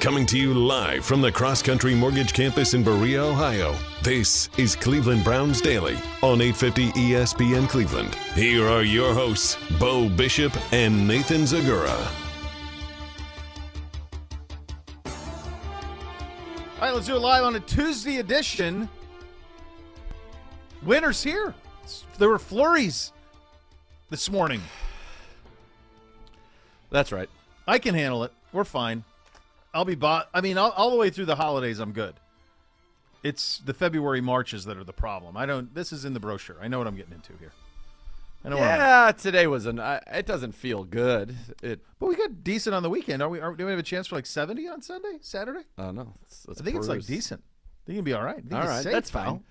Coming to you live from the Cross Country Mortgage Campus in Berea, Ohio. This is Cleveland Browns Daily on 850 ESPN Cleveland. Here are your hosts, Bo Bishop and Nathan Zegura. All right, let's do it live on a Tuesday edition. Winter's here. There were flurries this morning. That's right. I can handle it. We're fine. I'll be bought. I mean, all, all the way through the holidays, I'm good. It's the February marches that are the problem. I don't. This is in the brochure. I know what I'm getting into here. I know. where I'm at. Yeah, today was an. I it doesn't feel good. It. but we got decent on the weekend. Are we? Are, do we have a chance for like 70 on Sunday, Saturday? I don't let's I think it's like decent. I think you'll be all right. All it's right, safe, that's pal. fine.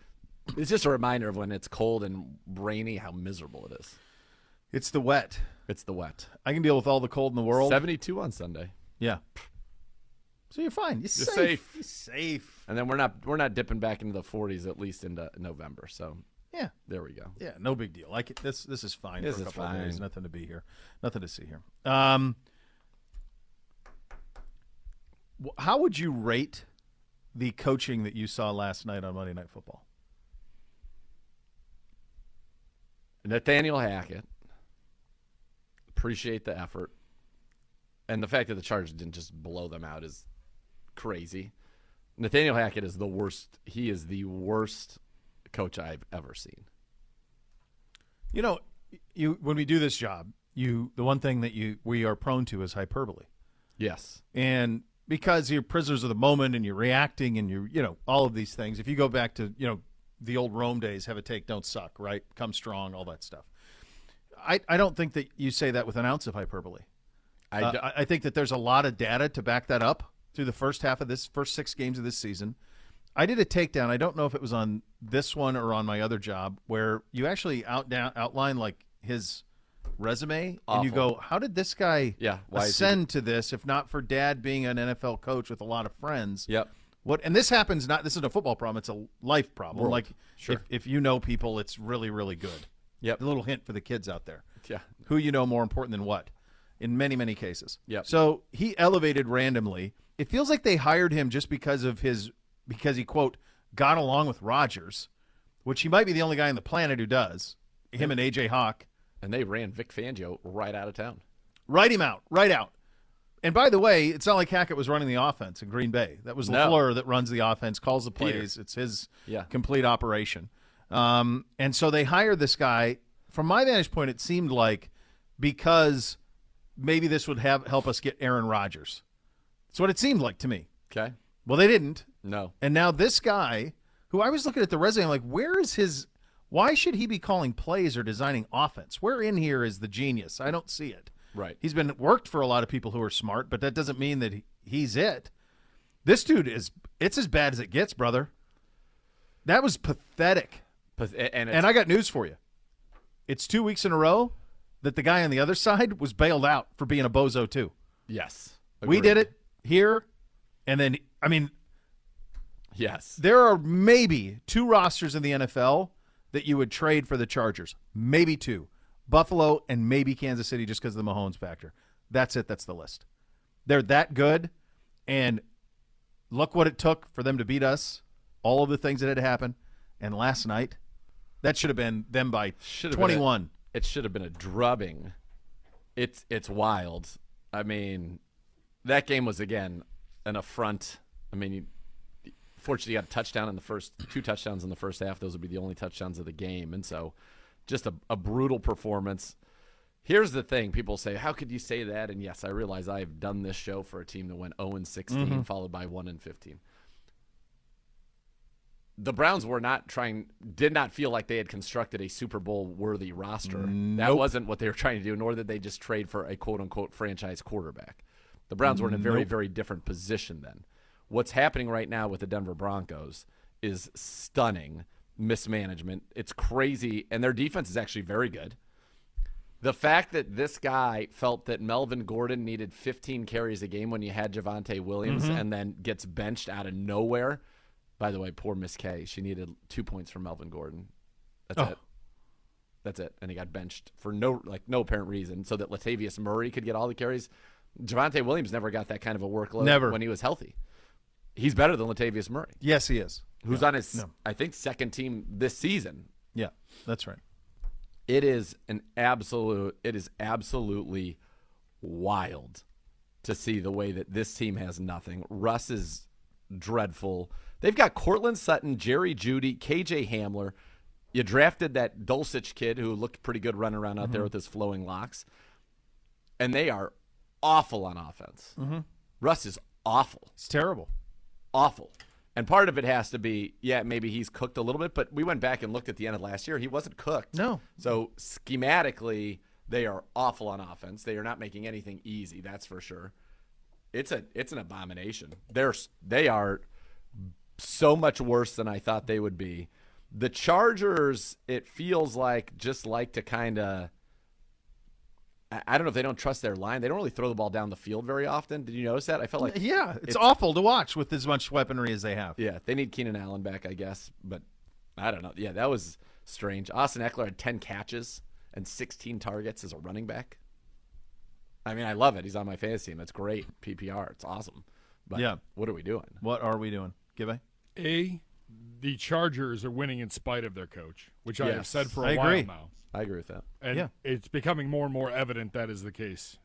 It's just a reminder of when it's cold and rainy, how miserable it is. It's the wet. It's the wet. I can deal with all the cold in the world. Seventy-two on Sunday, Yeah. So you're fine. You're, You're safe. safe. You're safe. and then we're not we're not dipping back into the forties at least into November. So Yeah. there we go. Yeah. No big deal. Like this. This is fine This for a is couple of days. fine. Nothing to be here. Nothing to see here. Um. How would you rate the coaching that you saw last night on Monday Night Football? Nathaniel Hackett. Appreciate the effort. And the fact that the Chargers didn't just blow them out is crazy. Nathaniel Hackett is the worst. He is the worst coach I've ever seen. You know, you when we do this job, you the one thing that you we are prone to is hyperbole. Yes. and because you're prisoners of the moment and you're reacting and you're you know all of these things if you go back to you know the old rome days have a take don't suck right come strong all that stuff i, I don't think that you say that with an ounce of hyperbole I Uh, I, I think that there's a lot of data to back that up through the first half of this first six games of this season i did a takedown i don't know if it was on this one or on my other job where you actually out down outline like his resume and you go how did this guy Yeah, ascend to this if not for dad being an NFL coach with a lot of friends. Yep. What and this happens not this isn't a football problem, it's a life problem. World. Like Sure. if, if you know people, it's really, really good. Yep. A little hint for the kids out there. Yeah. Who you know more important than what in many, many cases. Yeah. So he elevated randomly. It feels like they hired him just because of his because he quote got along with Rodgers, which he might be the only guy on the planet who does. Him and AJ Hawk. And they ran Vic Fangio right out of town. Write him out. Right out. And by the way, it's not like Hackett was running the offense in Green Bay. That was No. LaFleur that runs the offense, calls the Peter. plays. It's his Yeah. complete operation. Um, and so they hired this guy. From my vantage point, it seemed like because maybe this would have help us get Aaron Rodgers. That's what it seemed like to me. Okay. Well, they didn't. No. And now this guy, who I was looking at the resume, I'm like, where is his? Why should he be calling plays or designing offense? Where in here is the genius? I don't see it. Right. He's been worked for a lot of people who are smart, but that doesn't mean that he, he's it. This dude is. It's as bad as it gets, brother. That was pathetic. And, And I got news for you. It's two weeks in a row that the guy on the other side was bailed out for being a bozo too. yes. We did it here, and then I mean Yes. There are maybe two rosters in the NFL that you would trade for the Chargers. Maybe two. Buffalo and maybe Kansas City just because of the Mahomes factor. That's it. That's the list. They're that good. And look what it took for them to beat us. All of the things that had happened. And last night, that should have been them by Should been a- 21. it should have been a drubbing. It's it's wild. I mean, that game was again an affront. I mean, you, fortunately, you got a touchdown in the first two touchdowns in the first half. Those would be the only touchdowns of the game, and so just a, a brutal performance. Here's the thing: people say, "How could you say that?" And yes, I realize I've done this show for a team that went 0 and 16, mm-hmm. followed by 1 and 15 the Browns were not trying, did not feel like they had constructed a Super Bowl worthy roster. That wasn't what they were trying to do, nor did they just trade for a quote unquote franchise quarterback. The Browns were in a very, very different position then. What's happening right now with the Denver Broncos is stunning mismanagement. It's crazy, and their defense is actually very good. The fact that this guy felt that Melvin Gordon needed 15 carries a game when you had Javonte Williams mm-hmm. and then gets benched out of nowhere. By the way, poor Miss K. She needed two points from Melvin Gordon. That's oh. it. That's it. And he got benched for no like no apparent reason, so that Latavius Murray could get all the carries. Javonte Williams never got that kind of a workload Never. when he was healthy. He's better than Latavius Murray, Yes, he is. who's on his, No. I think, second team this season. Yeah, that's right. It is an absolute. It is absolutely wild to see the way that this team has nothing. Russ is dreadful. They've got Courtland Sutton, Jerry Jeudy, KJ Hamler. You drafted that Dulcich kid who looked pretty good running around out there mm-hmm. with his flowing locks, and they are awful on offense. Mm-hmm. Russ is awful It's terrible. awful. And part of it has to be, yeah, maybe he's cooked a little bit, but we went back and looked at the end of last year. He wasn't cooked. No. So schematically, they are awful on offense. They are not making anything easy, that's for sure. It's a it's an abomination. They're they are so much worse than I thought they would be. The Chargers, it feels like just like to kind of I I don't know if they don't trust their line. They don't really throw the ball down the field very often. Did you notice that? I felt like Yeah, it's, awful to watch with as much weaponry as they have. yeah, they need Keenan Allen back, I guess. But I don't know. Yeah, that was strange. Austin Ekeler had 10 catches and 16 targets as a running back. I mean, I love it. He's on my fantasy team. That's great. PPR. It's awesome. But Yeah. what are we doing? What are we doing? Give a A, the Chargers are winning in spite of their coach, which I have said for a I while agree. now. I agree with that. And Yeah. it's becoming more and more evident that is the case.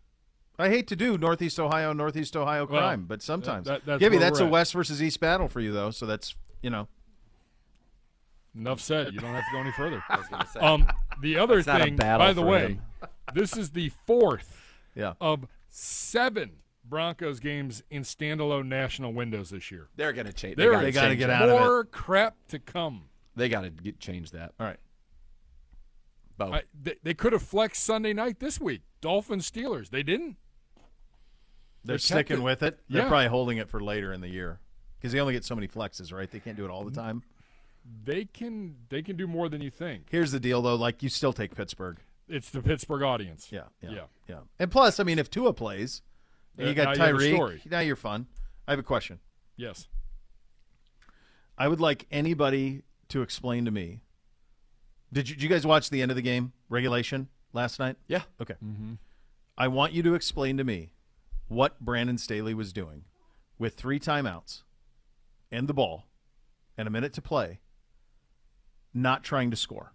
I hate to do Northeast Ohio, Northeast Ohio Well, crime, but sometimes. that- that's Gibby, that's a at. West versus East battle for you, though. So that's you know. Enough said. You don't have to go any further. I was say. Um, the other It's not a thing, by the way, him. this is the fourth Yeah. of seven Broncos games in standalone national windows this year. they're going to change. There They They is gotta get out of it. more crap to come. They got to get change that. All right. Bo. I, they, they could have flexed Sunday night this week. Dolphins Steelers. They didn't. They're They sticking it. with it. They're Yeah. probably holding it for later in the year because they only get so many flexes, right? They can't do it all the time. They can. They can do more than you think. Here's the deal, though. Like you still take Pittsburgh. It's the Pittsburgh audience. Yeah. Yeah. Yeah. yeah. And plus, I mean, if Tua plays, and you Uh, got now you Tyreek. story. now you're fun. I have a question. Yes. I would like anybody to explain to me. Did you, did you guys watch the end of the game regulation last night? Yeah. Okay. I want you to explain to me what Brandon Staley was doing with three timeouts and the ball and a minute to play, not trying to score.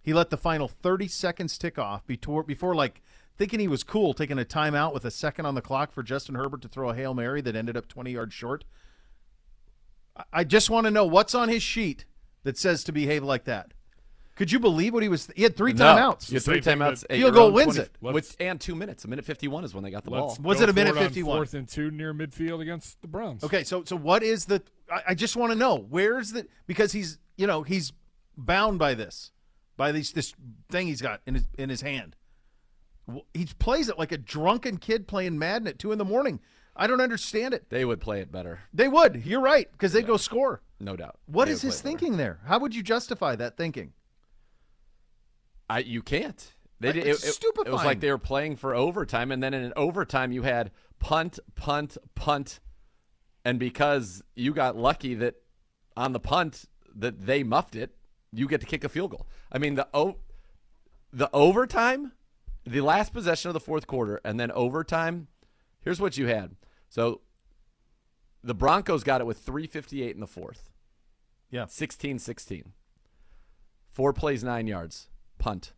He let the final 30 seconds tick off before, before like thinking he was cool, taking a timeout with a second on the clock for Justin Herbert to throw a Hail Mary that ended up 20 yards short. I- I just want to know what's on his sheet that says to behave like that. Could you believe what he was? He had three No. timeouts. You had three thing timeouts. that- at Field your goal wins 20 it. Let's- and two minutes. A minute 51 is when they got the ball. Was it a minute for on 51? Fourth and two near midfield against the Browns. Okay, so so what is the? I, I just want to know where's the because he's you know he's bound by this, by these this thing he's got in his in his hand. He plays it like a drunken kid playing Madden at two in the morning. I don't understand it. They would play it better, They would. You're right because they'd go score. no doubt. What They is his it better. thinking there? How would you justify that thinking? I you can't. They did, it's it, it- It was like they were playing for overtime, and then in an overtime you had punt, punt, punt, and because you got lucky that on the punt that they muffed it, you get to kick a field goal. I mean the o- the overtime, the last possession of the fourth quarter, and then overtime. Here's what you had. So the Broncos got it with 3:58 in the fourth. Yeah. 16 16. Four plays, nine yards. Punt.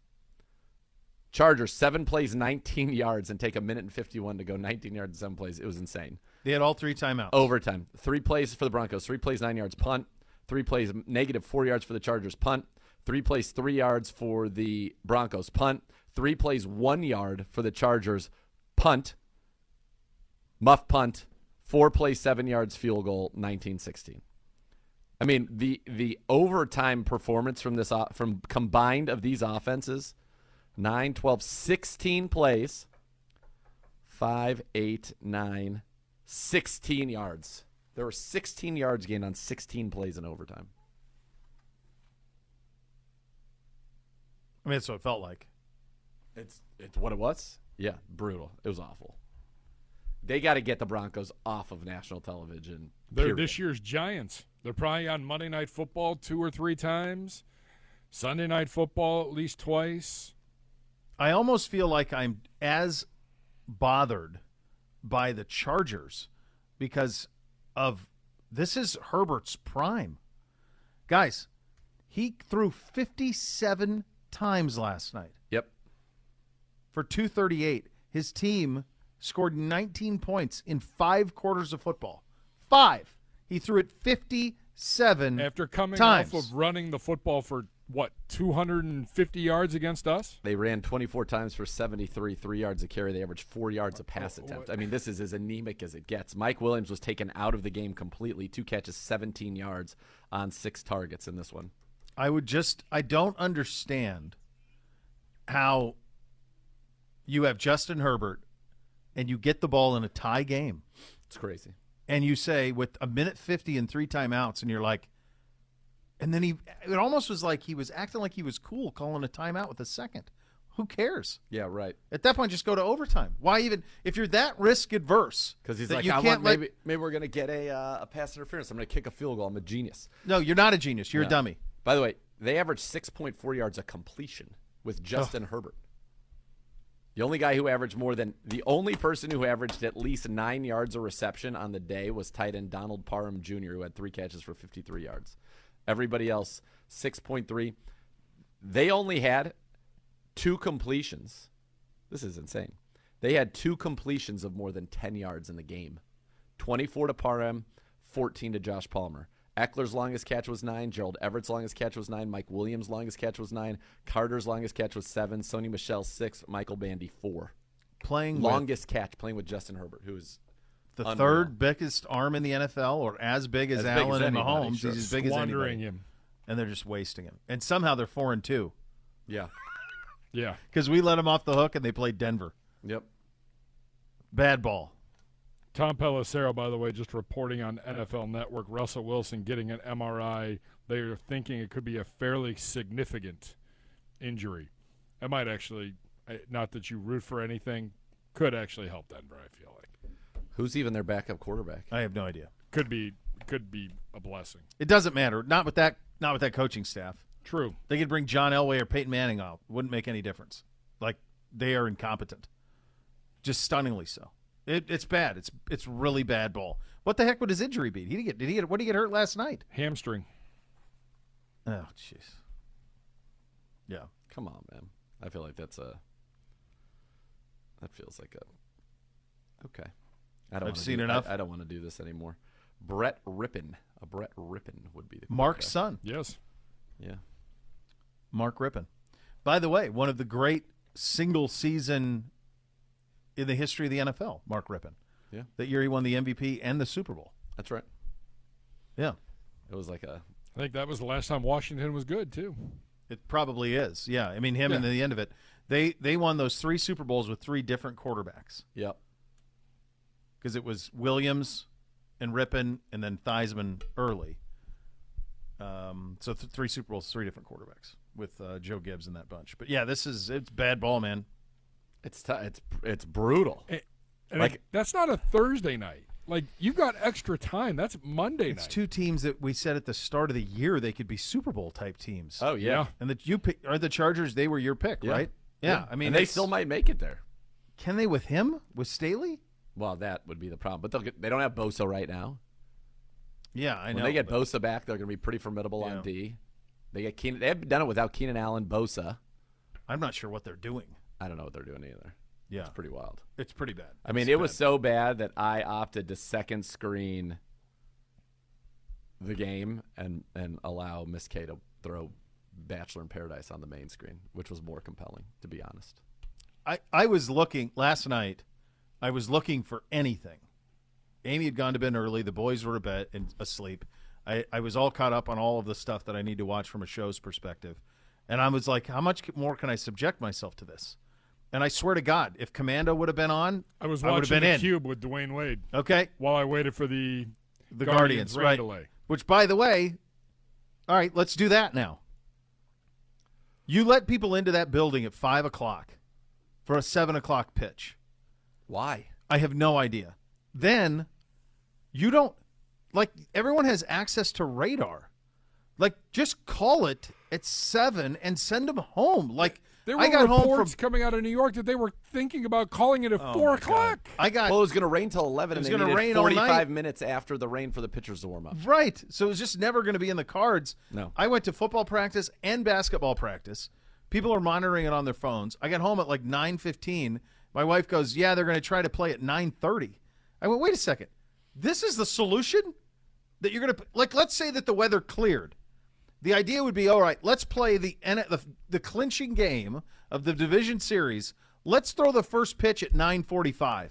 Chargers, seven plays, 19 yards, and take a minute and 51 to go 19 yards in seven plays. It was insane. They had all three timeouts. Overtime. Three plays for the Broncos. Three plays, nine yards. Punt. Three plays, negative four yards for the Chargers. Punt. Three plays, three yards for the Broncos. Punt. Three plays, one yard for the Chargers. Punt. Muff punt. Four plays, seven yards. Field goal. 19-16. I mean the the overtime performance from this uh, from combined of these offenses 9 12 16 plays 5 8 9 16 yards. There were 16 yards gained on 16 plays in overtime. I mean, that's what it felt like. It's it's what it was. Yeah, brutal. It was awful. They got to get the Broncos off of national television. They're period. this year's Giants. They're probably on Monday Night Football two or three times, Sunday Night Football at least twice. I almost feel like I'm as bothered by the Chargers because of this is Herbert's prime. Guys, he threw 57 times last night Yep. For 238. His team scored 19 points in 5 quarters of football. 5. He threw it 57 After coming times. off of running the football for what 250 yards against us. They ran 24 times for 73, three yards a carry. They averaged four yards a pass Oh, attempt. I mean, this is as anemic as it gets. Mike Williams was taken out of the game completely. Two catches, 17 yards on six targets in this one. I would just I don't understand how you have Justin Herbert and you get the ball in a tie game It's crazy. and you say with a minute 50 and three timeouts and you're like and then he it almost was like he was acting like he was cool calling a timeout with a second. Who cares? Yeah, right. At that point just go to overtime. Why even if you're that risk adverse Because he's like, you I can't want, let- maybe maybe we're gonna get a uh, a pass interference. I'm gonna kick a field goal. I'm a genius. No, you're not a genius. You're a dummy. By the way, they averaged 6.4 yards a completion with Justin Herbert. The only guy who averaged more than the only person who averaged at least nine yards a reception on the day was tight end Donald Parham Jr., who had three catches for 53 yards. Everybody else, 6.3. They only had two completions. This is insane. They had two completions of more than 10 yards in the game 24 to Parham, 14 to Josh Palmer. Ekeler's longest catch was nine. Gerald Everett's longest catch was nine. Mike Williams' longest catch was nine. Carter's longest catch was seven. Sony Michel, six. Michael Bandy, four. Playing with Longest catch playing with Justin Herbert, who is the Unreal. third biggest arm in the NFL or as big as, As big as Allen and anybody, Mahomes. sure. He's as big as Squandering anybody. him. And they're just wasting him. And somehow they're 4 and 2 yeah, Yeah. cuz we let him off the hook and they played Denver. yep. Bad ball. Tom Pelissero, by the way, just reporting on NFL Network. Russell Wilson getting an MRI. They are thinking it could be a fairly significant injury. It might actually, eh, not that you root for anything, could actually help Denver. I feel like Who's even their backup quarterback? I have no idea. could be could be a blessing. It doesn't matter. Not with that not with that coaching staff. True. They could bring John Elway or Peyton Manning out. Wouldn't make any difference. Like they are incompetent. Just stunningly so. It, it's bad. It's it's really bad ball. What the heck would his injury be? He did get did he get what did he get hurt last night? Hamstring. Oh jeez. Yeah. Come on, man. I feel like that's a. That feels like a. Okay. I don't I've wanna seen do, enough. I, I don't want to do this anymore. Brett Rypien. A Brett Rypien would be the Mark's quarterback. son, Yes. Yeah. Mark Rypien. By the way, one of the great single season in the history of the NFL, Mark Rypien. Yeah. That year he won the MVP and the Super Bowl. That's right. Yeah. It was like a. I think that was the last time Washington was good too. It probably is. Yeah. I mean him and the end of it. They they won those three Super Bowls with three different quarterbacks. Yep. because it was Williams and Rypien and then Theismann early. Um, so th- three Super Bowls, three different quarterbacks with uh, Joe Gibbs in that bunch. But yeah, this is it's bad ball, man. It's t- it's it's brutal. And Like- it- that's not a Thursday night. Like you've got extra time. That's Monday It's night. two teams that we said at the start of the year they could be Super Bowl type teams. Oh yeah. and that you pick are the Chargers. They were your pick, Yeah. right? Yeah, I mean and they still might make it there. can they with him with Staley? Well, that would be the problem. But they'll get, they don't have Bosa right now. Yeah, I know. When they get but- Bosa back, they're going to be pretty formidable Yeah. on D. They get Keenan. They have done it without Keenan Allen, Bosa. I'm not sure what they're doing. I don't know what they're doing either. Yeah, It's pretty wild. it's pretty bad. I mean, It's it was so bad that I opted to second screen the game and and allow Miss K to throw Bachelor in Paradise on the main screen, which was more compelling, to be honest. I, I was looking last night. I was looking for anything. Amy had gone to bed early. The boys were to bed and asleep. I, I was all caught up on all of the stuff that I need to watch from a show's perspective. And I was like, how much more can I subject myself to this? And I swear to God, if Commando would have been on, I was I would have watching been the in. Cube with Dwyane Wade Okay, while I waited for the the Guardians Guardians, right? delay. Which, by the way, all right, let's do that now. You let people into that building at five o'clock for a seven o'clock pitch. Why? I have no idea. Then you don't like everyone has access to radar. Like just call it at seven and send them home. Like There were I got home reports from. coming out of New York that they were thinking about calling it at Oh four my God. o'clock. I got Well, it was going to rain till 11, It was gonna rain all night. 45 minutes after the rain for the pitchers to warm up. Right. So it was just never going to be in the cards. No. I went to football practice and basketball practice. People are monitoring it on their phones. I got home at like 9:15. My wife goes, "Yeah, they're going to try to play at 9:30." I went, "Wait a second. This is the solution that you're going to like let's say that the weather cleared. The idea would be, all right, let's play the the, the clinching game of the division series. Let's throw the first pitch at 9:45.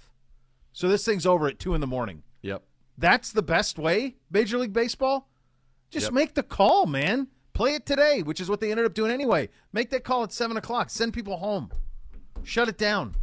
So this thing's over at 2 in the morning. Yep. That's the best way, Major League Baseball? Just Yep. make the call, man. Play it today, which is what they ended up doing anyway. Make that call at 7 o'clock. Send people home. Shut it down.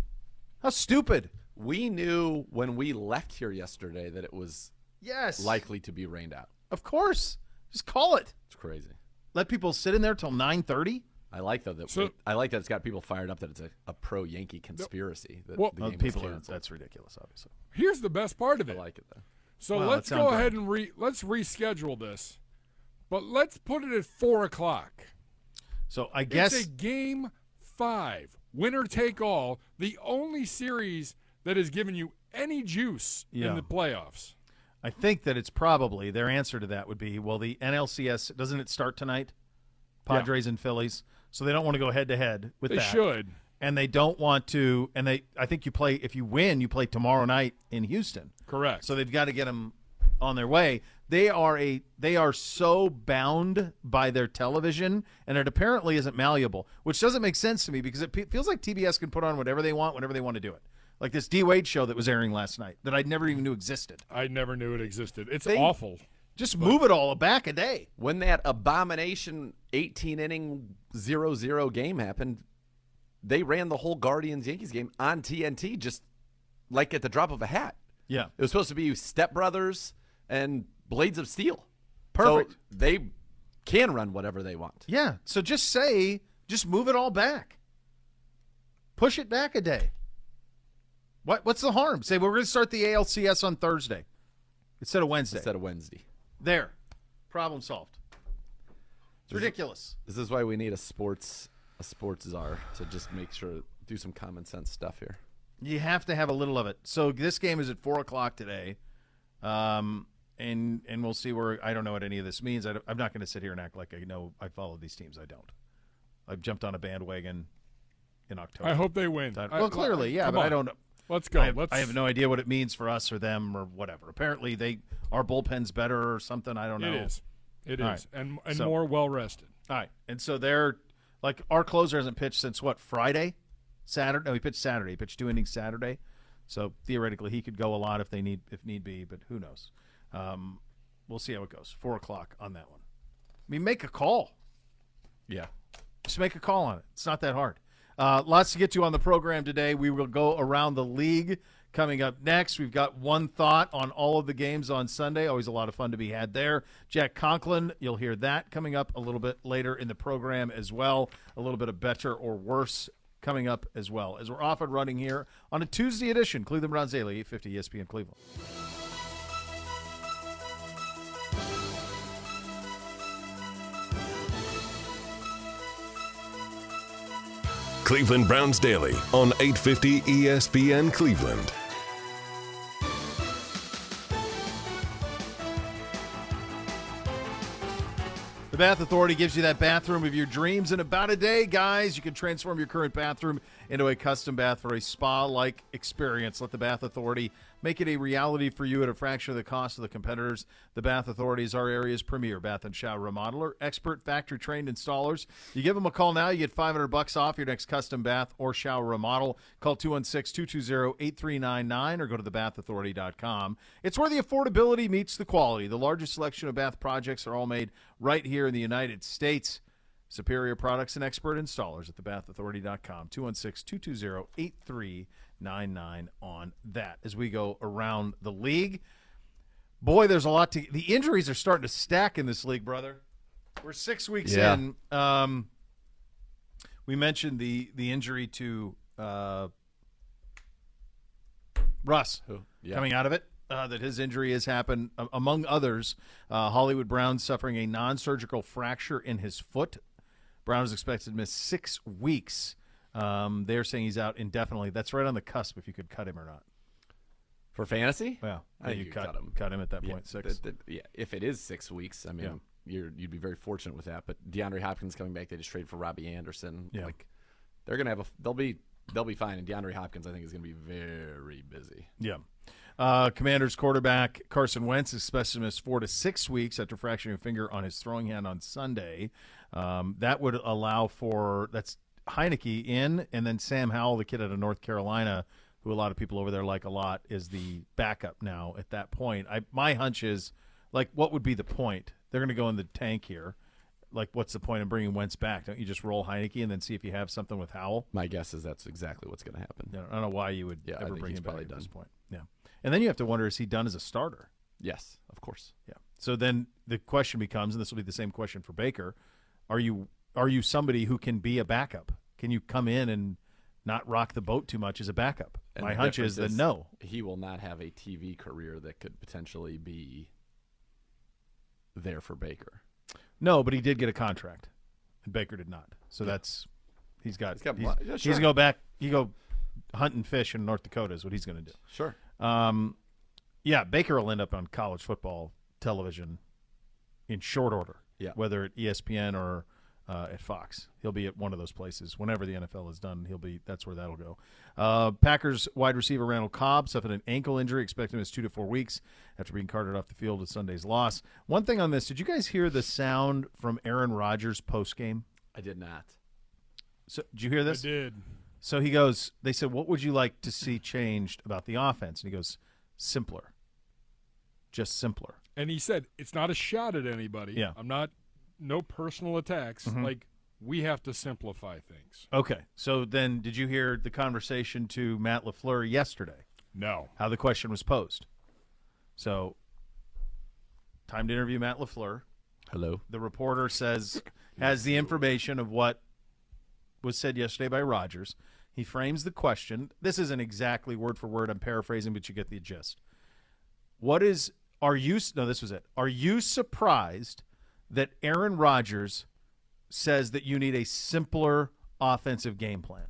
How stupid. We knew when we left here yesterday that it was Yes. likely to be rained out. Of course. Just call it. It's crazy. Let people sit in there till 9.30. I like though that So- it- I like that it's got people fired up that it's a, a pro Yankee conspiracy that Well- the game people are, that's ridiculous, obviously. Here's the best part of it. I like it though. So Well, let's go ahead right. and re let's reschedule this, but let's put it at four o'clock. So I guess it's a game five, winner take all. The only series that has given you any juice Yeah. in the playoffs. I think that it's probably their answer to that would be, well, the NLCS doesn't it start tonight? Padres and Phillies. So they don't want to go head to head with They that. should. and they don't want to and they i think you play if you win you play tomorrow night in houston Correct. so they've got to get them on their way they are a they are so bound by their television and it apparently isn't malleable which doesn't make sense to me because it feels like tbs can put on whatever they want whenever they want to do it like this d wade show that was airing last night that i never even knew existed I never knew it existed. It's They- awful. just move it all back a day When that abomination 18 inning 0-0 game happened, they ran the whole Guardians Yankees game on TNT just like at the drop of a hat. yeah It was supposed to be Step Brothers and Blades of Steel. Perfect. So they can run whatever they want. Yeah. So just say, just move it all back. Push it back a day. What What's the harm? Say we're going to start the ALCS on Thursday instead of Wednesday. Instead of Wednesday. there, problem solved. It's ridiculous. This is why we need a sports a sports czar to just make sure do some common sense stuff here. You have to have a little of it. So this game is at four o'clock today, um, and and we'll see where I don't know what any of this means. I am not going to sit here and act like I know I follow these teams. I don't. I've jumped on a bandwagon in October. I hope they win. That- I- well, clearly, yeah, come but I don't. Let's go. I have, Let's. I have no idea what it means for us or them or whatever. Apparently, they our bullpen's better or something. I don't know. It is. It is, All right. and and So- more well rested. All right, and so they're like our closer hasn't pitched since what Friday, Saturday. No, he pitched Saturday. He pitched two innings Saturday, so theoretically he could go a lot if they need if need be. But who knows? Um, we'll see how it goes. Four o'clock on that one. I mean, make a call. Yeah. Just make a call on it. It's not that hard. Uh, lots to get to on the program today. We will go around the league coming up next. We've got one thought on all of the games on Sunday. Always a lot of fun to be had there. Jack Conklin, you'll hear that coming up a little bit later in the program as well. A little bit of better or worse coming up as well. As we're off and running here on a Tuesday edition, Cleveland Browns Daily, 850 ESPN Cleveland. Cleveland Browns Daily on 850 ESPN Cleveland. The Bath Authority gives you that bathroom of your dreams in about a day, guys. You can transform your current bathroom into a custom bath for a spa like experience. Let the Bath Authority make it a reality for you at a fraction of the cost of the competitors. The Bath Authority is our area's premier bath and shower remodeler, expert factory trained installers. You give them a call now, you get 500 bucks off your next custom bath or shower remodel. Call 216-220-8399 or go to thebathauthority.com. It's where the affordability meets the quality. The largest selection of bath projects are all made right here in the United States. Superior products and expert installers at thebathauthority.com. 216-220-8399 on that as we go around the league. Boy, there's a lot to the injuries are starting to stack in this league, brother. We're 6 weeks Yeah. in. Um we mentioned the the injury to uh Russ Who? Yeah. coming out of it. Uh, that his injury has happened, a- among others. Uh, Hollywood Brown suffering a non surgical fracture in his foot. Brown is expected to miss six weeks Um, they're saying he's out indefinitely. That's right on the cusp if you could cut him or not. For fantasy? Well, I think you you cut, cut him. cut him at that Yeah, point. Six. th- th- yeah, if it is six weeks, I mean, Yeah. you're, you'd be very fortunate with that. But DeAndre Hopkins coming back, they just traded for Robbie Anderson. Yeah. Like they're gonna have a, they'll be, they'll be fine. And DeAndre Hopkins, I think, is gonna be very busy. Yeah. Uh, Commanders quarterback Carson Wentz is to four to six weeks after fracturing a finger on his throwing hand on Sunday. Um, that would allow for that's Heinicke in, and then Sam Howell, the kid out of North Carolina, who a lot of people over there like a lot, is the backup now. At that point, I my hunch is like, what would be the point? They're going to go in the tank here. Like, what's the point of bringing Wentz back? Don't you just roll Heinicke and then see if you have something with Howell? My guess is that's exactly what's gonna happen. You know, I don't know why you would Yeah, I ever think bring him back probably at this point. Yeah, and then you have to wonder: is he done as a starter? Yes, of course. Yeah. So then the question becomes, and this will be the same question for Baker: Are you are you somebody who can be a backup? Can you come in and not rock the boat too much as a backup? And My hunch is that no. he will not have a TV career that could potentially be there for Baker. No, but he did get a contract, and Baker did not. So that's he's got He's got he's, yeah, he's sure. gonna go back. He go hunt and fish in North Dakota is what he's going to do. Sure. Um, yeah, Baker will end up on college football television in short order. Yeah. whether at ESPN or uh, at Fox, he'll be at one of those places. Whenever the NFL is done, he'll be. That's where that'll go. Uh, Packers wide receiver Randall Cobb suffered an ankle injury. Expect him to miss two to four weeks after being carted off the field with Sunday's loss. One thing on this: Did you guys hear the sound from Aaron Rodgers post game? I did not. So, did you hear this? I did. So he goes, they said, what would you like to see changed about the offense? And he goes, simpler. Just simpler. And he said it's not a shot at anybody. Yeah. I'm not. No personal attacks. Mm-hmm. Like we have to simplify things. Okay. So then did you hear the conversation to Matt LaFleur yesterday? No. How the question was posed. So time to interview Matt LaFleur. Hello. The reporter says has the information of what was said yesterday by Rodgers. He frames the question. This isn't exactly word for word. I'm paraphrasing, but you get the gist. What is are you no this was it. Are you surprised that Aaron Rodgers says that you need a simpler offensive game plan?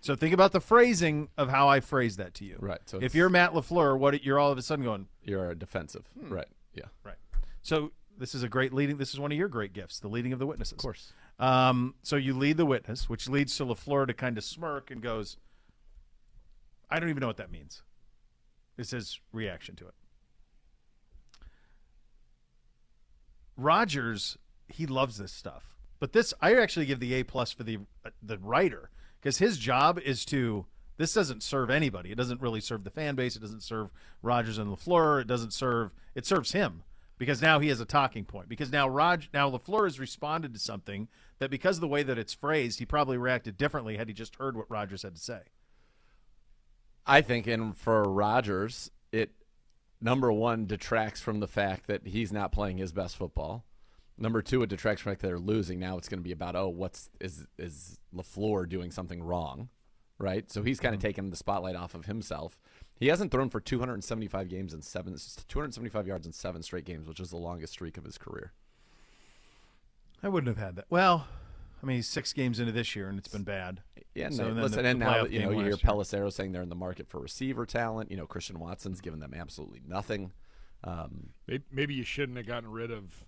So think about the phrasing of how I phrase that to you. Right, so if you're Matt LaFleur, what you're all of a sudden going, You're defensive. Right. Yeah. Right. So this is a great leading. This is one of your great gifts, the leading of the witnesses. Of course. Um, so you lead the witness, which leads to Lafleur to kind of smirk and goes, "I don't even know what that means." This is reaction to it. Rodgers, he loves this stuff, but this I actually give the A plus for the the writer because his job is to. This doesn't serve anybody. It doesn't really serve the fan base. It doesn't serve Rodgers and Lafleur. It doesn't serve. It serves him because now he has a talking point. Because now Rog, now Lafleur has responded to something that because of the way that it's phrased, he probably reacted differently had he just heard what Rodgers had to say. I think, and for Rodgers, it number one detracts from the fact that he's not playing his best football. Number two, it detracts from the fact that they're losing. Now it's going to be about, oh, what's is is Lafleur doing something wrong, right? So he's kind of mm-hmm. taking the spotlight off of himself. He hasn't thrown for 275 games in seven, 275 yards in seven straight games, which is the longest streak of his career. I wouldn't have had that. Well, I mean, he's six games into this year and it's been bad. Yeah, and So they- then listen, the- and the now you know you hear last. Pelissero saying they're in the market for receiver talent. You know, Christian Watson's given them absolutely nothing. Um, Maybe, maybe you shouldn't have gotten rid of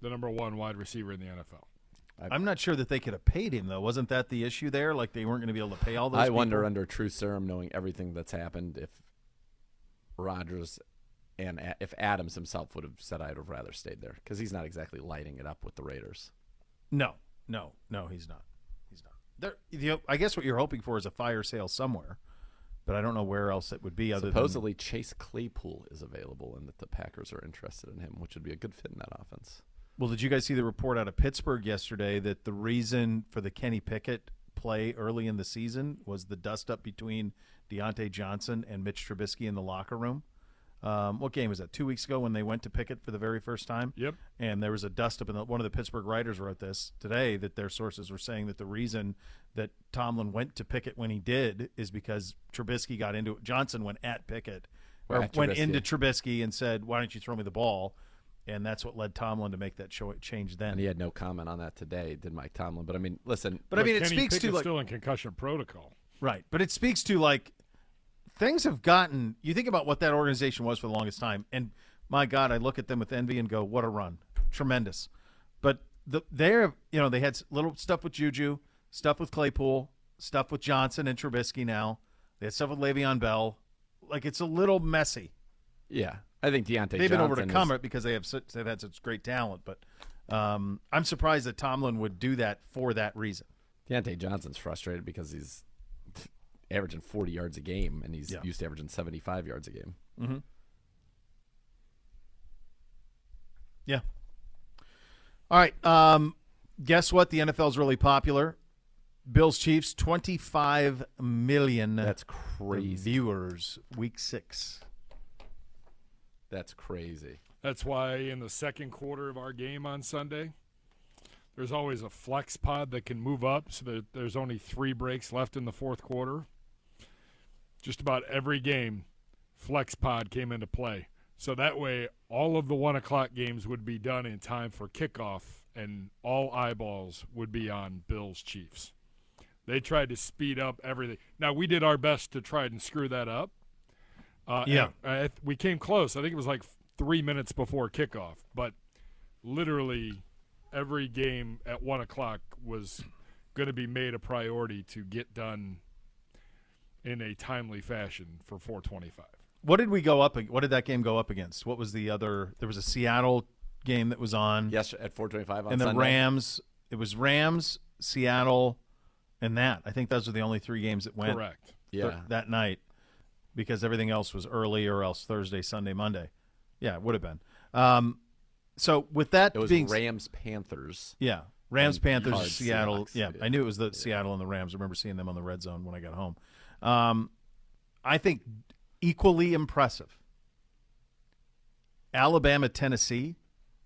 the number one wide receiver in the NFL. I'm not sure that they could have paid him though. Wasn't that the issue there? Like they weren't going to be able to pay all those. I wonder under true serum, knowing everything that's happened, if Rodgers and A- if Adams himself would have said I'd have rather stayed there because he's not exactly lighting it up with the Raiders. No, no, no. He's not. He's not. There. You know, I guess what you're hoping for is a fire sale somewhere, but I don't know where else it would be other Supposedly, Chase Claypool is available, and that the Packers are interested in him, which would be a good fit in that offense. Well, did you guys see the report out of Pittsburgh yesterday that the reason for the Kenny Pickett play early in the season was the dust up between Diontae Johnson and Mitch Trubisky in the locker room? Um, what game was that? Two weeks ago when they went to Pickett for the very first time. Yep. and there was a dust up. And one of the Pittsburgh writers wrote this today that their sources were saying that the reason that Tomlin went to Pickett when he did is because Trubisky got into it. Johnson went at Pickett or At went Trubisky. into Trubisky and said, "Why don't you throw me the ball?" and that's what led Tomlin to make that show change then. And he had no comment on that today, did Mike Tomlin? But I mean, listen. but I mean, it Kenny speaks to like still in concussion protocol. Right. But it speaks to like things have gotten you think about what that organization was for the longest time and my god, I look at them with envy and go, what a run. Tremendous. But the they're you know, they had little stuff with Juju, stuff with Claypool, stuff with Johnson and Trubisky now. They had stuff with Le'Veon Bell. Like it's a little messy. yeah, I think Diontae. They've been Johnson overcome is- it because they have such, they've had such great talent, but um, I'm surprised that Tomlin would do that for that reason. Diontae Johnson's frustrated because he's averaging 40 yards a game, and he's Yeah. used to averaging 75 yards a game. Yeah. All right. Um, guess what? The NFL is really popular. Bills Chiefs, 25 million That's crazy. viewers, week six. That's crazy. That's why in the second quarter of our game on Sunday, there's always a flex pod that can move up so that there's only three breaks left in the fourth quarter. Just about every game, flex pod came into play. So that way, all of the one o'clock games would be done in time for kickoff, and all eyeballs would be on Bills Chiefs. They tried to speed up everything. Now, we did our best to try and screw that up. Uh, Yeah. uh, we came close. I think it was like three minutes before kickoff, but literally every game at one o'clock was going to be made a priority to get done in a timely fashion for 425. What did we go up? What did that game go up against? What was the other? There was a Seattle game that was on, Yes, at 425 on and the Sunday. Rams. It was Rams, Seattle, and that. I think those were the only three games that went Correct. Yeah. that night because everything else was early or else Thursday, Sunday, Monday. Yeah, it would have been. Um, so with that It was being Rams Panthers. Yeah. Rams, Panthers, Seattle. Seahawks. Yeah, Yeah. I knew it was the Seattle and the Rams. I remember seeing them on the red zone when I got home. Um, I think equally impressive. Alabama, Tennessee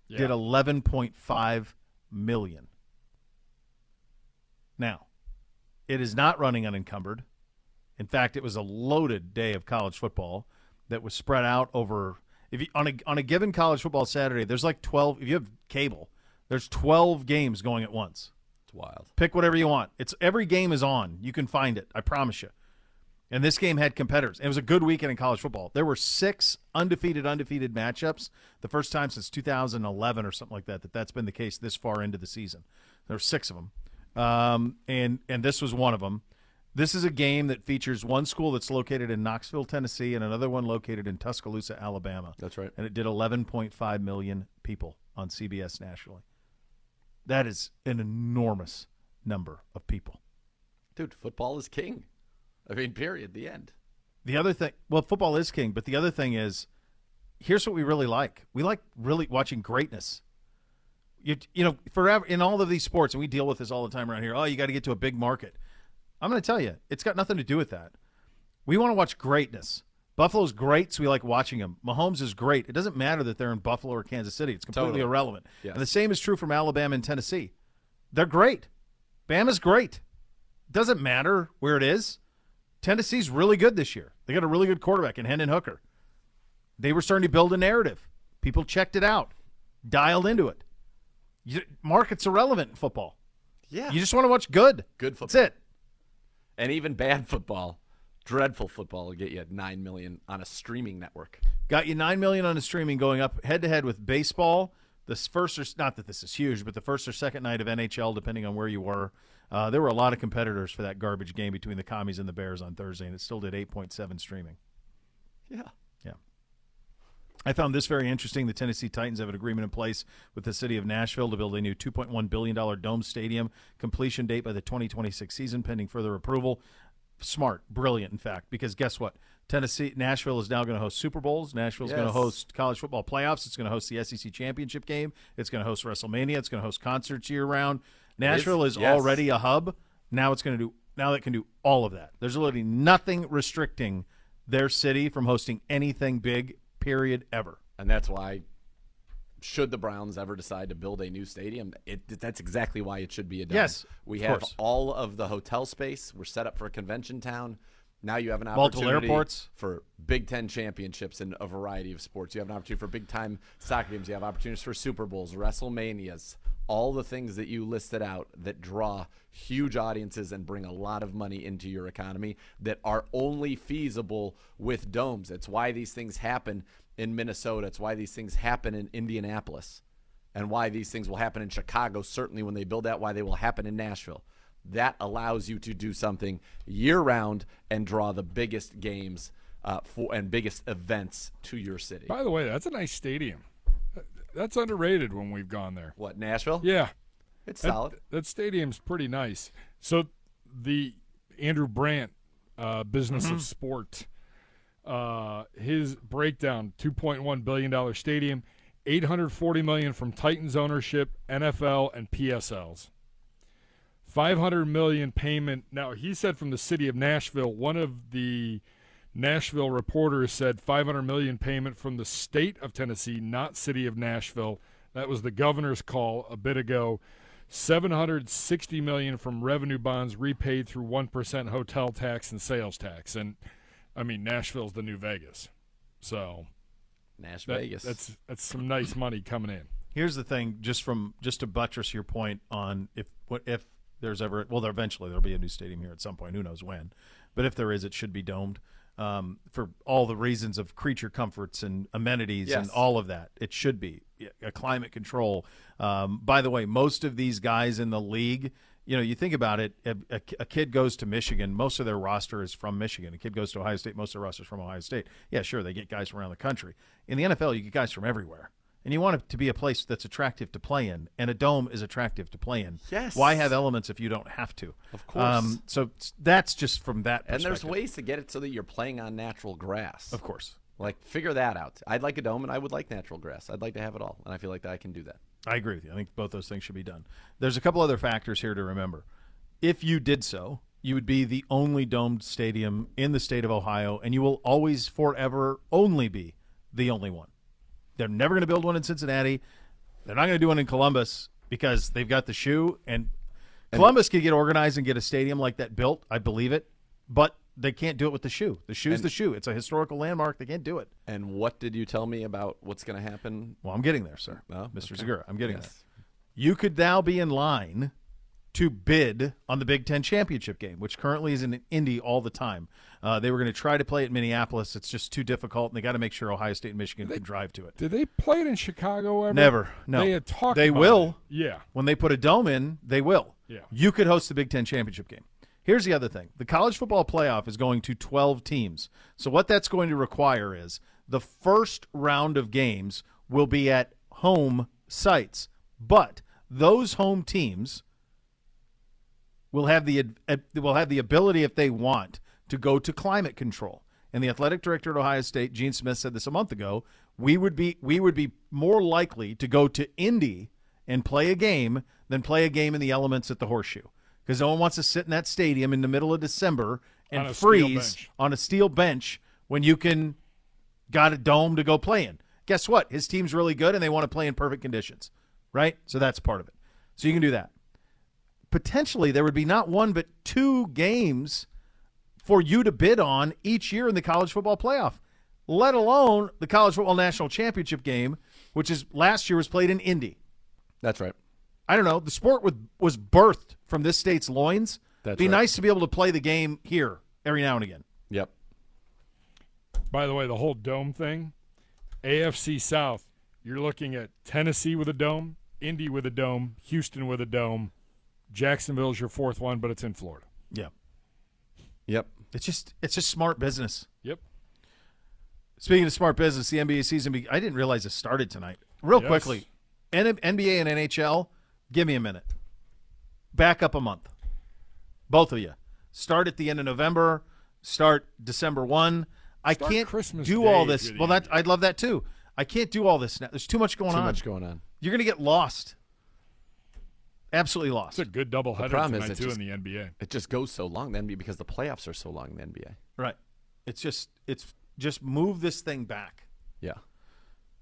Yeah. did 11.5 million. Now, it is not running unencumbered. In fact, it was a loaded day of college football that was spread out over if you on a on a given college football Saturday, there's like 12 if you have cable, there's 12 games going at once. It's wild. Pick whatever you want. It's every game is on. You can find it. I promise you. And this game had competitors. It was a good weekend in college football. There were six undefeated, undefeated matchups. The first time since 2011 or something like that that that's been the case this far into the season. There were six of them, um, and and this was one of them. This is a game that features one school that's located in Knoxville, Tennessee, and another one located in Tuscaloosa, Alabama. That's right. And it did 11.5 million people on CBS nationally. That is an enormous number of people. Dude, football is king. I mean, period. The end. The other thing, well, football is king, but the other thing is, here's what we really like. We like really watching greatness. You, you know, forever in all of these sports, and we deal with this all the time around here. Oh, you got to get to a big market. I'm going to tell you, it's got nothing to do with that. We want to watch greatness. Buffalo's great, so we like watching them. Mahomes is great. It doesn't matter that they're in Buffalo or Kansas City. It's completely Totally. irrelevant. And the same is true from Alabama and Tennessee. They're great. Bama's great. Doesn't matter where it is. Tennessee's really good this year. They got a really good quarterback in Hendon Hooker. They were starting to build a narrative. People checked it out, dialed into it. You, market's irrelevant in football. Yeah. You just want to watch good. Good football. That's it. And even bad football, dreadful football will get you 9 million on a streaming network. Got you nine million on a streaming, going up head to head with baseball. This first or not that this is huge, but the first or second night of NHL, depending on where you were, uh, there were a lot of competitors for that garbage game between the commies and the Bears on Thursday, and it still did eight point seven streaming. Yeah. Yeah. I found this very interesting. The Tennessee Titans have an agreement in place with the city of Nashville to build a new $2.1 billion dome stadium. Completion date by the 2026 season, pending further approval. Smart, brilliant, in fact, because guess what? Tennessee, Nashville is now going to host Super Bowls. Nashville Nashville's going to host college football playoffs. It's going to host the SEC championship game. It's going to host WrestleMania. It's going to host concerts year round. Nashville is, yes. already a hub. Now it's going to do. Now it can do all of that. There's literally nothing restricting their city from hosting anything big. Period. Ever. And that's why, should the Browns ever decide to build a new stadium, it, that's exactly why it should be a dome. Yes, we have course. all of the hotel space. We're set up for a convention town. Now you have an Multiple opportunity airports. for Big Ten championships in a variety of sports. You have an opportunity for big time soccer games. You have opportunities for Super Bowls, WrestleManias, all the things that you listed out that draw huge audiences and bring a lot of money into your economy that are only feasible with domes. It's why these things happen in Minnesota. It's why these things happen in Indianapolis and why these things will happen in Chicago, certainly when they build that, why they will happen in Nashville. That allows you to do something year round and draw the biggest games uh, for and biggest events to your city. By the way, that's a nice stadium. That's underrated when we've gone there. What Nashville? Yeah, it's that, solid. That stadium's pretty nice. So the Andrew Brandt uh, business Mm-hmm. of sport, uh, his breakdown: two point one billion dollar stadium, eight hundred forty million from Titans ownership, NFL, and PSLs. 500 million payment. Now, he said from the city of Nashville, one of the Nashville reporters said 500 million payment from the state of Tennessee, not city of Nashville. That was the governor's call a bit ago. 760 million from revenue bonds repaid through 1% hotel tax and sales tax. And I mean, Nashville's the new Vegas. So Nash that- Vegas. that's that's some nice money coming in. Here's the thing, just from just to buttress your point on if what if there's ever well, there eventually there'll be a new stadium here at some point. Who knows when? But if there is, it should be domed um, for all the reasons of creature comforts and amenities and all of that. It should be a climate control. Um, by the way, most of these guys in the league. You know, you think about it. A, a, a kid goes to Michigan. Most of their roster is from Michigan. A kid goes to Ohio State. Most of their roster is from Ohio State. Yeah, sure, they get guys from around the country. In the NFL, you get guys from everywhere and you want it to be a place that's attractive to play in, and a dome is attractive to play in. Yes. Why have elements if you don't have to? Of course. Um, so that's just from that. and there's ways to get it so that you're playing on natural grass. of course. Like figure that out. I'd like a dome and I would like natural grass. I'd like to have it all. And I feel like that I can do that. I agree with you. I think both those things should be done. There's a couple other factors here to remember. If you did so, you would be the only domed stadium in the state of Ohio, and you will always, forever, only be the only one. They're never going to build one in Cincinnati. They're not going to do one in Columbus because they've got the shoe. And Columbus could get organized and get a stadium like that built. I believe it, but they can't do it with the shoe. The shoe's the shoe. It's a historical landmark. They can't do it. And what did you tell me about what's going to happen? Well, I'm getting there, sir. Oh, Mr. okay. Zegura, I'm getting Yes. there. You could now be in line to bid on the Big Ten championship game, which currently is in Indy all the time. Uh, they were going to try to play it in Minneapolis. It's just too difficult, and they got to make sure Ohio State and Michigan can drive to it. Did they play it in Chicago ever? Never. No. They had talked. They will. it. Yeah. When they put a dome in, they will. Yeah. You could host the Big Ten championship game. Here's the other thing the college football playoff is going to 12 teams. So, what that's going to require is the first round of games will be at home sites, but those home teams will have the will have the ability if they want to go to climate control. And the athletic director at Ohio State, Gene Smith, said this a month ago. We would be we would be more likely to go to Indy and play a game than play a game in the elements at the Horseshoe because no one wants to sit in that stadium in the middle of December and On freeze on a steel bench when you can got a dome to go play in. Guess what? His team's really good and they want to play in perfect conditions, right? So that's part of it. So you can do that. Potentially, there would be not one but two games for you to bid on each year in the college football playoff, let alone the college football national championship game, which is last year was played in Indy. That's right. I don't know. The sport was was birthed from this state's loins. That's be right. nice to be able to play the game here every now and again. Yep. By the way, the whole dome thing, AFC South, you're looking at Tennessee with a dome, Indy with a dome, Houston with a dome, Jacksonville's your fourth one, but it's in Florida. Yeah, Yep. it's just it's just smart business. Yep. Speaking of smart business, the NBA season. Be- I didn't realize it started tonight. Real Yes. quickly, N- NBA and NHL. Give me a minute. Back up a month. Both of you. Start at the end of November. Start December one. I Start can't Christmas do Day all this. Well, that I'd love that too. I can't do all this now. There's too much going Too on. Too much going on. You're going to get lost. Absolutely lost. It's a good double header problem is tonight too just- in the NBA. It just goes so long then because the playoffs are so long in the NBA. Right. It's just it's just move this thing back. Yeah.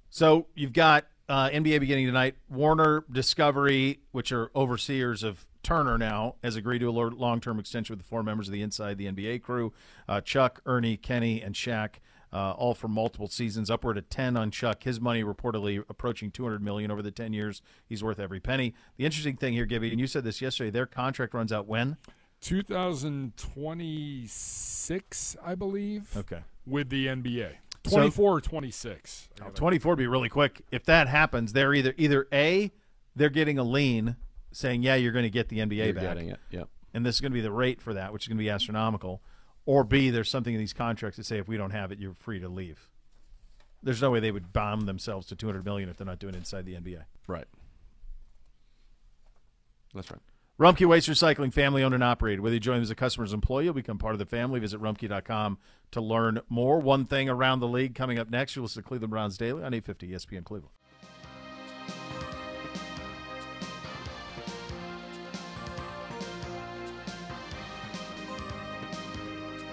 So you've got uh, NBA beginning tonight. Warner, Discovery, which are overseers of Turner now has agreed to a long term extension with the four members of the Inside the NBA crew uh, Chuck, Ernie, Kenny, and Shaq. Uh, all for multiple seasons, upward of 10 on Chuck. His money reportedly approaching 200 million over the 10 years. He's worth every penny. The interesting thing here, Gibby, and you said this yesterday, their contract runs out when? 2026, I believe. Okay. With the NBA. So- 24 or 26. I 24 would be really quick. If that happens, they're either either A, they're getting a lien saying, yeah, you're going to get the NBA You're back. getting it. Yep. and this is going to be the rate for that, which is going to be astronomical. Or B, there's something in these contracts that say if we don't have it, you're free to leave. There's no way they would bomb themselves to 200 million if they're not doing it inside the NBA. Right. That's right. Rumpke Waste Recycling, family owned and operated. Whether you join as a customer's employee, you'll become part of the family. Visit rumpke.com to learn more. One thing around the league coming up next. You'll listen to Cleveland Browns Daily on 850 ESPN Cleveland.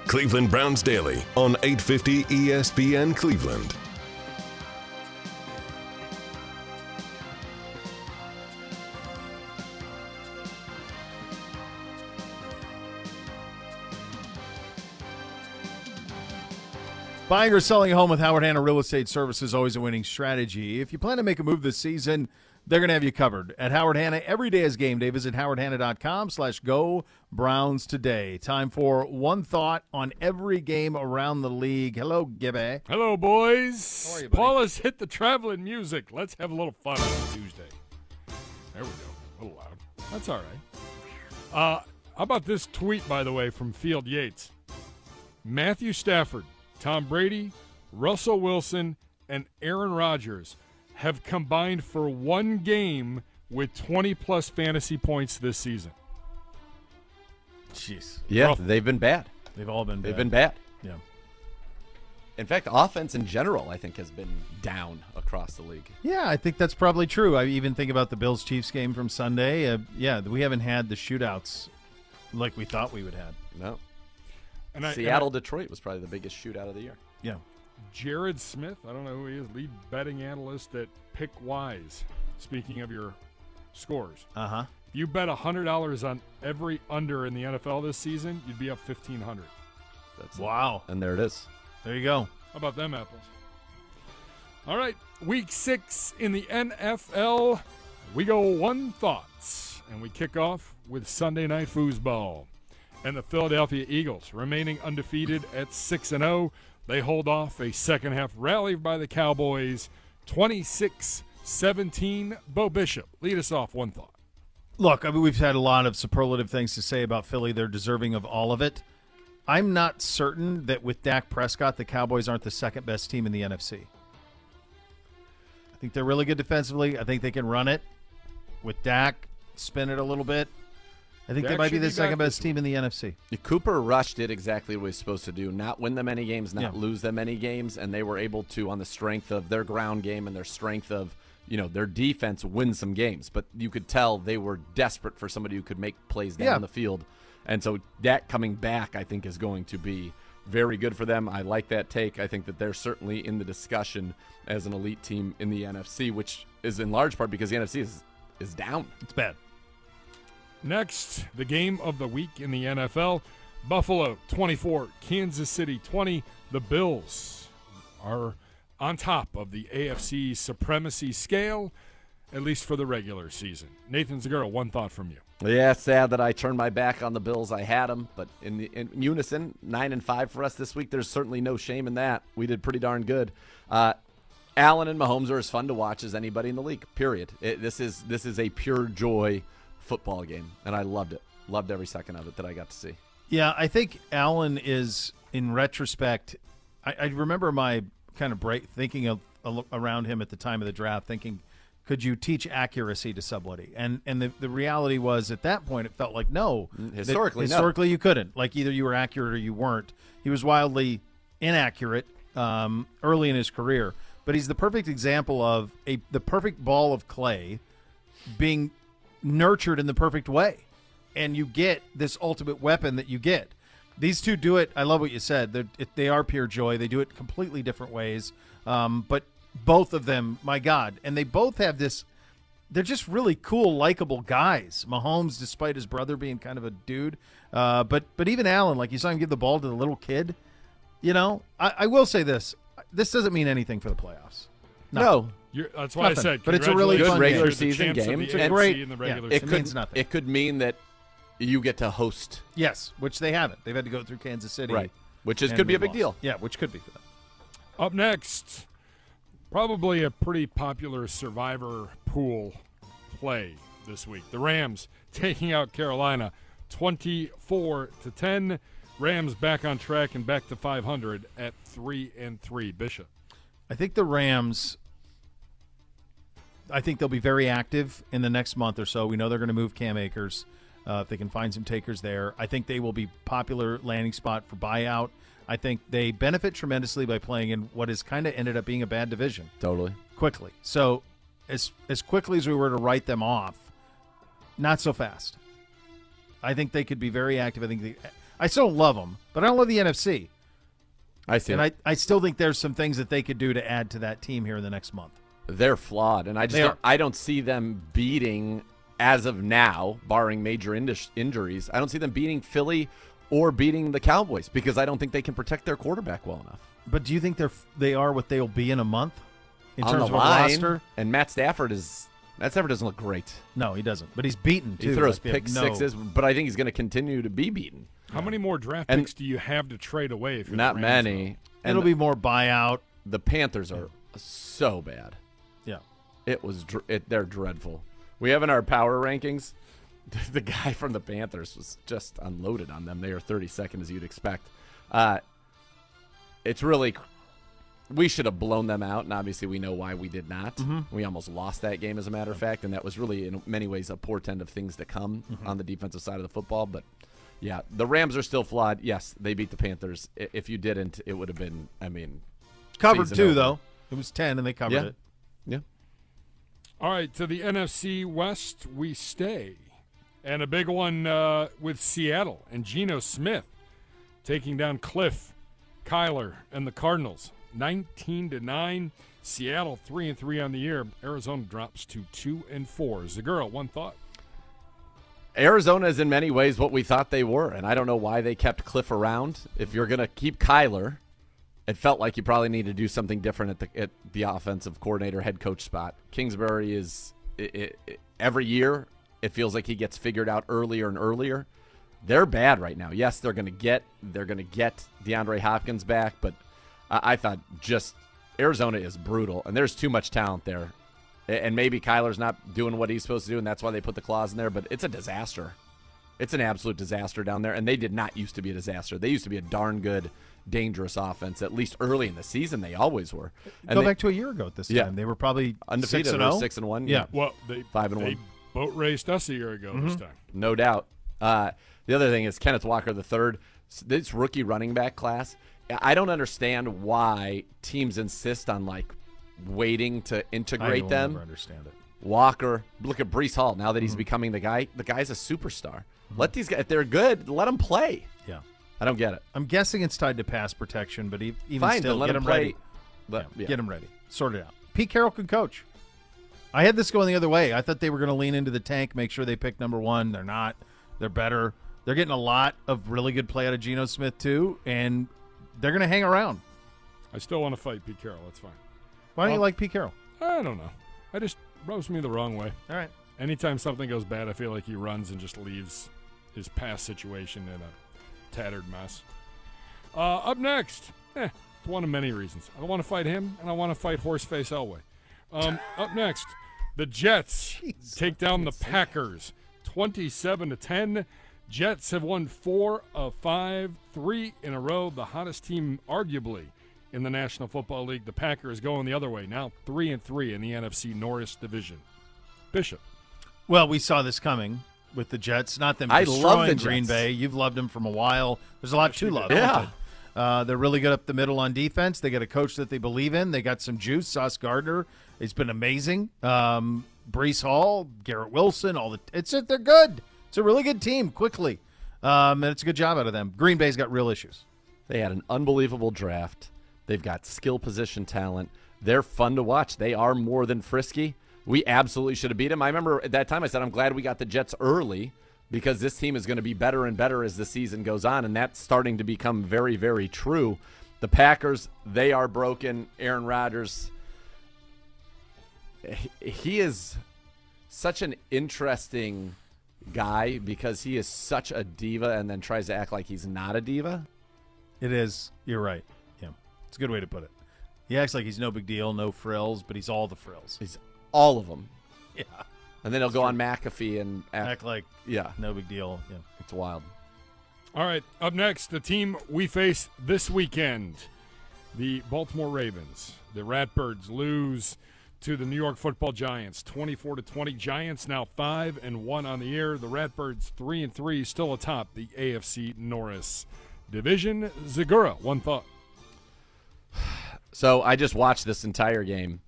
Cleveland Browns Daily on 850 ESPN Cleveland. Buying or selling a home with Howard Hanna Real Estate Services is always a winning strategy. If you plan to make a move this season, they're going to have you covered. At Howard Hanna, every day is game day. Visit howardhanna.com slash go Browns today. Time for one thought on every game around the league. Hello, Gibby. Hello, boys. How are you. Paula's hit the traveling music. Let's have a little fun on Tuesday. There we go. A little loud. That's all right. Uh, how about this tweet, by the way, from Field Yates? Matthew Stafford, Tom Brady, Russell Wilson, and Aaron Rodgers have combined for one game with 20 plus fantasy points this season. Jeez. Yeah, Rough. they've been bad. They've all been bad. They've been bad. Yeah. In fact, offense in general, I think, has been down across the league. Yeah, I think that's probably true. I even think about the Bills Chiefs game from Sunday. Uh, yeah, we haven't had the shootouts like we thought we would have. No. And I, and I- Seattle, Detroit was probably the biggest shootout of the year. Yeah. Jared Smith, I don't know who he is, lead betting analyst at Pick Wise. Speaking of your scores, Uh huh. if you bet hundred dollars on every under in the NFL this season, you'd be up fifteen hundred. That's it. Wow. And there it is. There you go. How about them apples? All right, week six in the NFL. We go one thoughts, and we kick off with Sunday night foosball. And the Philadelphia Eagles, remaining undefeated at 6 and 0, they hold off a second half rally by the Cowboys 26 17. Bo Bishop, lead us off one thought. Look, I mean, we've had a lot of superlative things to say about Philly. They're deserving of all of it. I'm not certain that with Dak Prescott, the Cowboys aren't the second best team in the NFC. I think they're really good defensively. I think they can run it with Dak, spin it a little bit. I think Dak they might be the second best team in the NFC. Cooper Rush did exactly what he was supposed to do not win them any games, not Yeah. lose them any games, and they were able to, on the strength of their ground game and their strength of you know their defense, win some games. But you could tell they were desperate for somebody who could make plays down Yeah. the field, and so that coming back, I think, is going to be very good for them. I like that take. I think that they're certainly in the discussion as an elite team in the NFC, which is in large part because the NFC is is down. It's bad. Next, the game of the week in the NFL Buffalo 24, Kansas City 20. The Bills are on top of the AFC supremacy scale, at least for the regular season. Nathan Zegura, one thought from you. Yeah, sad that I turned my back on the Bills. I had them, but in, the, in unison, nine and five for us this week. There's certainly no shame in that. We did pretty darn good. Uh, Allen and Mahomes are as fun to watch as anybody in the league. Period. It, this is this is a pure joy football game, and I loved it. Loved every second of it that I got to see. Yeah, I think Allen is, in retrospect, I, I remember my kind of break thinking of around him at the time of the draft, thinking, could you teach accuracy to somebody? And and the, the reality was at that point, it felt like no, that Mm, historically, no. historically you couldn't. Like either you were accurate or you weren't. He was wildly inaccurate um, early in his career, but he's the perfect example of a the perfect ball of clay being nurtured in the perfect way and you get this ultimate weapon that you get these two do it i love what you said They're, they are pure joy they do it completely different ways um, but both of them my god and they both have this they're just really cool, likable guys. Mahomes, despite his brother being kind of a dude, uh, but but even Allen, like you saw him give the ball to the little kid. You know, I, I will say this: this doesn't mean anything for the playoffs. No, You're, that's why Nothing. I said, But it's a really congratulations. fun regular You're season game. It's a great- in the regular it it season. could means nothing. It could mean that you get to host, Yes, which they haven't. They've had to go through Kansas City, right? Which is could be a big lost. deal. Yeah, which could be for them. Up next, probably a pretty popular survivor pool play this week. The Rams taking out Carolina 24 to 10. Rams back on track and back to 500 at 3 and 3. Bishop. I think the Rams. I think they'll be very active in the next month or so. We know they're going to move Cam Akers uh, if they can find some takers there. I think they will be popular landing spot for buyout. I think they benefit tremendously by playing in what has kind of ended up being a bad division Totally. quickly. So as as quickly as we were to write them off, not so fast. I think they could be very active. I think they, I still don't love them, but I don't love the NFC. I see. And I, I still think there's some things that they could do to add to that team here in the next month. They're flawed, and I just don't. I don't see them beating as of now, barring major indus- injuries. I don't see them beating Philly or beating the Cowboys because I don't think they can protect their quarterback well enough. But do you think they're they are what they'll be in a month in On terms the of a line, roster? and Matt Stafford is Matt Stafford doesn't look great. No, he doesn't. But he's beaten too. He throws Like, pick no- sixes, but I think he's going to continue to be beaten. How many more draft And- picks do you have to trade away? If you're Not the Rams, many. And It'll be more buyout. the Panthers are so bad. It was it, they're dreadful. We have in our power rankings. The guy from the Panthers was just unloaded on them. They are 32nd as you'd expect. Uh, it's really we should have blown them out, and obviously we know why we did not. Mm-hmm. We almost lost that game, as a matter of fact, and that was really in many ways a portend of things to come Mm-hmm. on the defensive side of the football. But yeah, the Rams are still flawed. Yes, they beat the Panthers. If you didn't, it would have been. I mean, Covered too over. though. It was ten and they covered Yeah. it. All right, to the NFC West we stay. And a big one uh, with Seattle and Geno Smith taking down Cliff, Kyler, and the Cardinals. 19 to 9. Seattle 3 and 3 on the year. Arizona drops to 2 and 4. Zegura, one thought. Arizona is in many ways what we thought they were, and I don't know why they kept Cliff around. If you're going to keep Kyler, it felt like you probably need to do something different at the at the offensive coordinator, head coach spot. Kingsbury is it, it, every year it feels like he gets figured out earlier and earlier. They're bad right now. Yes, they're going to get they're going to get DeAndre Hopkins back, but I, I thought just Arizona is brutal, and there's too much talent there. And maybe Kyler's not doing what he's supposed to do, and that's why they put the clause in there. But it's a disaster. It's an absolute disaster down there, and they did not used to be a disaster. They used to be a darn good, dangerous offense. At least early in the season, they always were. And Go they- back to a year ago at this Yeah. time. They were probably undefeated, six and or six and one. Yeah. Well, they, Five and they one. boat raced us a year ago this time. no doubt. Uh, the other thing is Kenneth Walker the third. This rookie running back class. I don't understand why teams insist on like waiting to integrate will them. never understand it. Walker, look at Breece Hall. Now that Mm-hmm. he's becoming the guy, the guy's a superstar. Let these guys, if they're good, let them play. Yeah. I don't get it. I'm guessing it's tied to pass protection, but even Fine, still, then let get them him play. ready. Let- Yeah, yeah. Get him ready. Sort it out. Pete Carroll can coach. I had this going the other way. I thought they were going to lean into the tank, make sure they pick number one. They're not. They're better. They're getting a lot of really good play out of Geno Smith too, and they're going to hang around. I still want to fight Pete Carroll. That's fine. Why don't you like Pete Carroll? I don't know. I just rubs me the wrong way. All right. Anytime something goes bad, I feel like he runs and just leaves his past situation in a tattered mess. Uh, up next, eh, it's one of many reasons. I want to fight him, and I want to fight Horseface Elway. Um, up next, the Jets take down the Packers, twenty-seven to ten. Jets have won four of five, three in a row. The hottest team, arguably, in the National Football League. The Packers going the other way now, three and three in the NFC Norris division. Bishop. Well, we saw this coming with the Jets. Not them I destroying love the Green Jets. Bay. You've loved them from a while. There's a lot to love. Yeah. Uh, they're really good up the middle on defense. They got a coach that they believe in. They got some juice. Sauce Gardner has been amazing. Um, Breece Hall, Garrett Wilson, all the it's it. They're good. It's a really good team. Quickly, um, and it's a good job out of them. Green Bay's got real issues. They had an unbelievable draft. They've got skill position talent. They're fun to watch. They are more than frisky. We absolutely should have beat him. I remember at that time I said I'm glad we got the Jets early because this team is going to be better and better as the season goes on, and that's starting to become very, very true. The Packers, they are broken. Aaron Rodgers, he is such an interesting guy because he is such a diva and then tries to act like he's not a diva. It is. You're right. Yeah, it's a good way to put it. He acts like he's no big deal, no frills, but he's all the frills. He's all of them. Yeah, And then he'll go on McAfee and act, act like yeah, no big deal. Yeah. it's wild. All right, up next, the team we face this weekend, the Baltimore Ravens. The Ratbirds lose to the New York Football Giants, 24 to 20. Giants now 5 and 1 on the year. The Ratbirds 3 and 3 still atop the AFC Norris division. Zegura, one thought. So I just watched this entire game.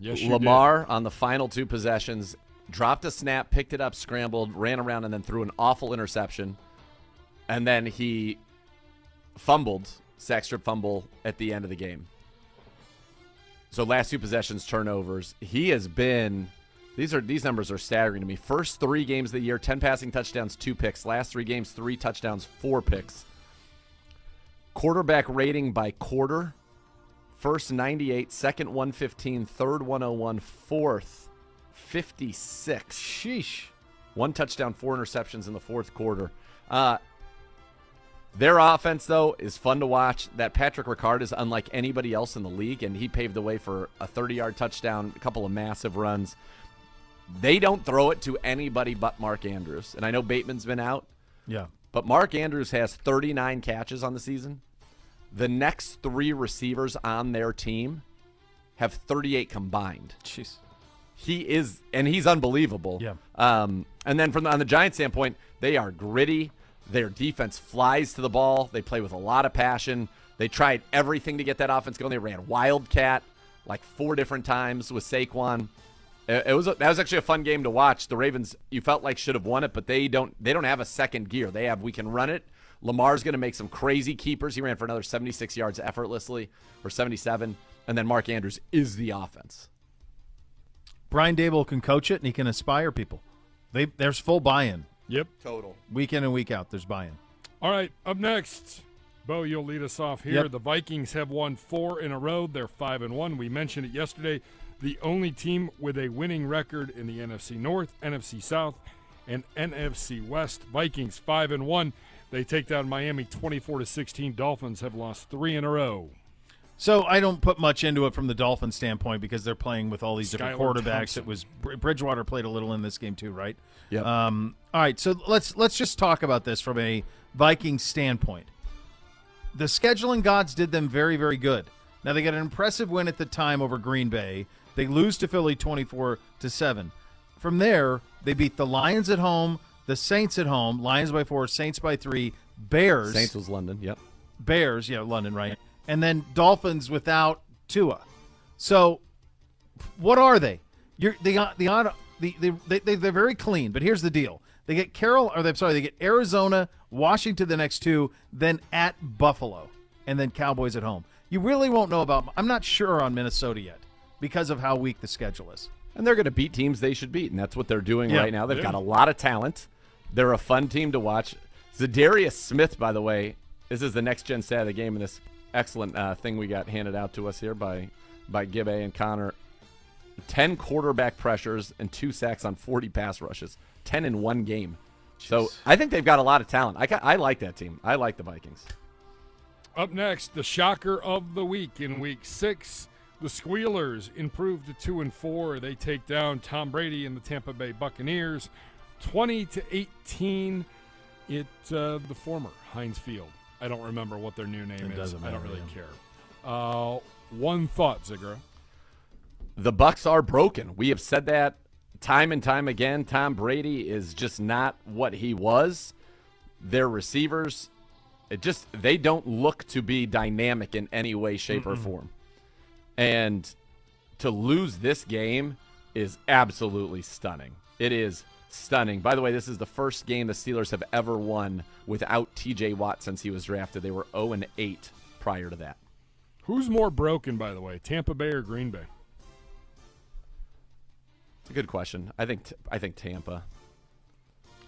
Yes, Lamar on the final two possessions dropped a snap, picked it up, scrambled, ran around, and then threw an awful interception. And then he fumbled, sack strip fumble at the end of the game. So last two possessions, turnovers. He has been. These are these numbers are staggering to me. First three games of the year, ten passing touchdowns, two picks. Last three games, three touchdowns, four picks. Quarterback rating by quarter. First 98, second 115, third 101, fourth 56. Sheesh. One touchdown, four interceptions in the fourth quarter. Uh, their offense, though, is fun to watch. That Patrick Ricard is unlike anybody else in the league, and he paved the way for a 30 yard touchdown, a couple of massive runs. They don't throw it to anybody but Mark Andrews. And I know Bateman's been out, Yeah. but Mark Andrews has 39 catches on the season. The next three receivers on their team have 38 combined. Jeez. He is, and he's unbelievable. Yeah. Um, and then from the, on the Giants standpoint, they are gritty. Their defense flies to the ball. They play with a lot of passion. They tried everything to get that offense going. They ran wildcat like four different times with Saquon. It, it was a, that was actually a fun game to watch. The Ravens, you felt like should have won it, but they don't. They don't have a second gear. They have we can run it. Lamar's going to make some crazy keepers. He ran for another 76 yards effortlessly, or 77, and then Mark Andrews is the offense. Brian Daboll can coach it and he can inspire people. They there's full buy-in Yep. Total. week in and week out. There's buy-in. All right, up next, Bo, you'll lead us off here. Yep. The Vikings have won four in a row. They're five and one. We mentioned it yesterday. The only team with a winning record in the NFC North, NFC South, and NFC West. Vikings five and one. They take down Miami twenty-four to sixteen. Dolphins have lost three in a row. So I don't put much into it from the Dolphins standpoint because they're playing with all these different Skylar quarterbacks. Thompson. It was Bridgewater played a little in this game too, right? Yep. Um, all right, so let's let's just talk about this from a Viking standpoint. The scheduling gods did them very very good. Now they got an impressive win at the time over Green Bay. They lose to Philly twenty four to seven. From there, they beat the Lions at home, the Saints at home, Lions by four, Saints by three, Bears. Saints was London. Yep. Bears, yeah, London, right? And then Dolphins without Tua. So, what are they? You're the uh, the the, the they, they they're very clean. But here's the deal: they get Carol, or they sorry, they get Arizona, Washington the next two, then at Buffalo, and then Cowboys at home. You really won't know about. I'm not sure on Minnesota yet because of how weak the schedule is. And they're going to beat teams they should beat, and that's what they're doing Yeah. right now. They've Yeah. got a lot of talent. They're a fun team to watch. Za'Darius Smith, by the way, this is the next gen stat of the game, and this excellent uh, thing we got handed out to us here by by Gibby and Connor. Ten quarterback pressures and two sacks on forty pass rushes. Ten in one game. So I think they've got a lot of talent. I, I like that team. I like the Vikings. Up next, the shocker of the week in week six. The Squealers improved to two and four. They take down Tom Brady and the Tampa Bay Buccaneers, twenty to eighteen. It uh, the former Heinz Field. I don't remember what their new name It is. doesn't I don't really yeah. care. Uh, one thought, Zegura. the Bucs are broken. We have said that time and time again. Tom Brady is just not what he was. Their receivers, it just they don't look to be dynamic in any way, shape, or form. And to lose this game is absolutely stunning. It is stunning. By the way, this is the first game the Steelers have ever won without TJ Watt since he was drafted. They were 0 and 8 prior to that. Who's more broken, by the way, Tampa Bay or Green Bay? It's a good question. I think t- I think Tampa.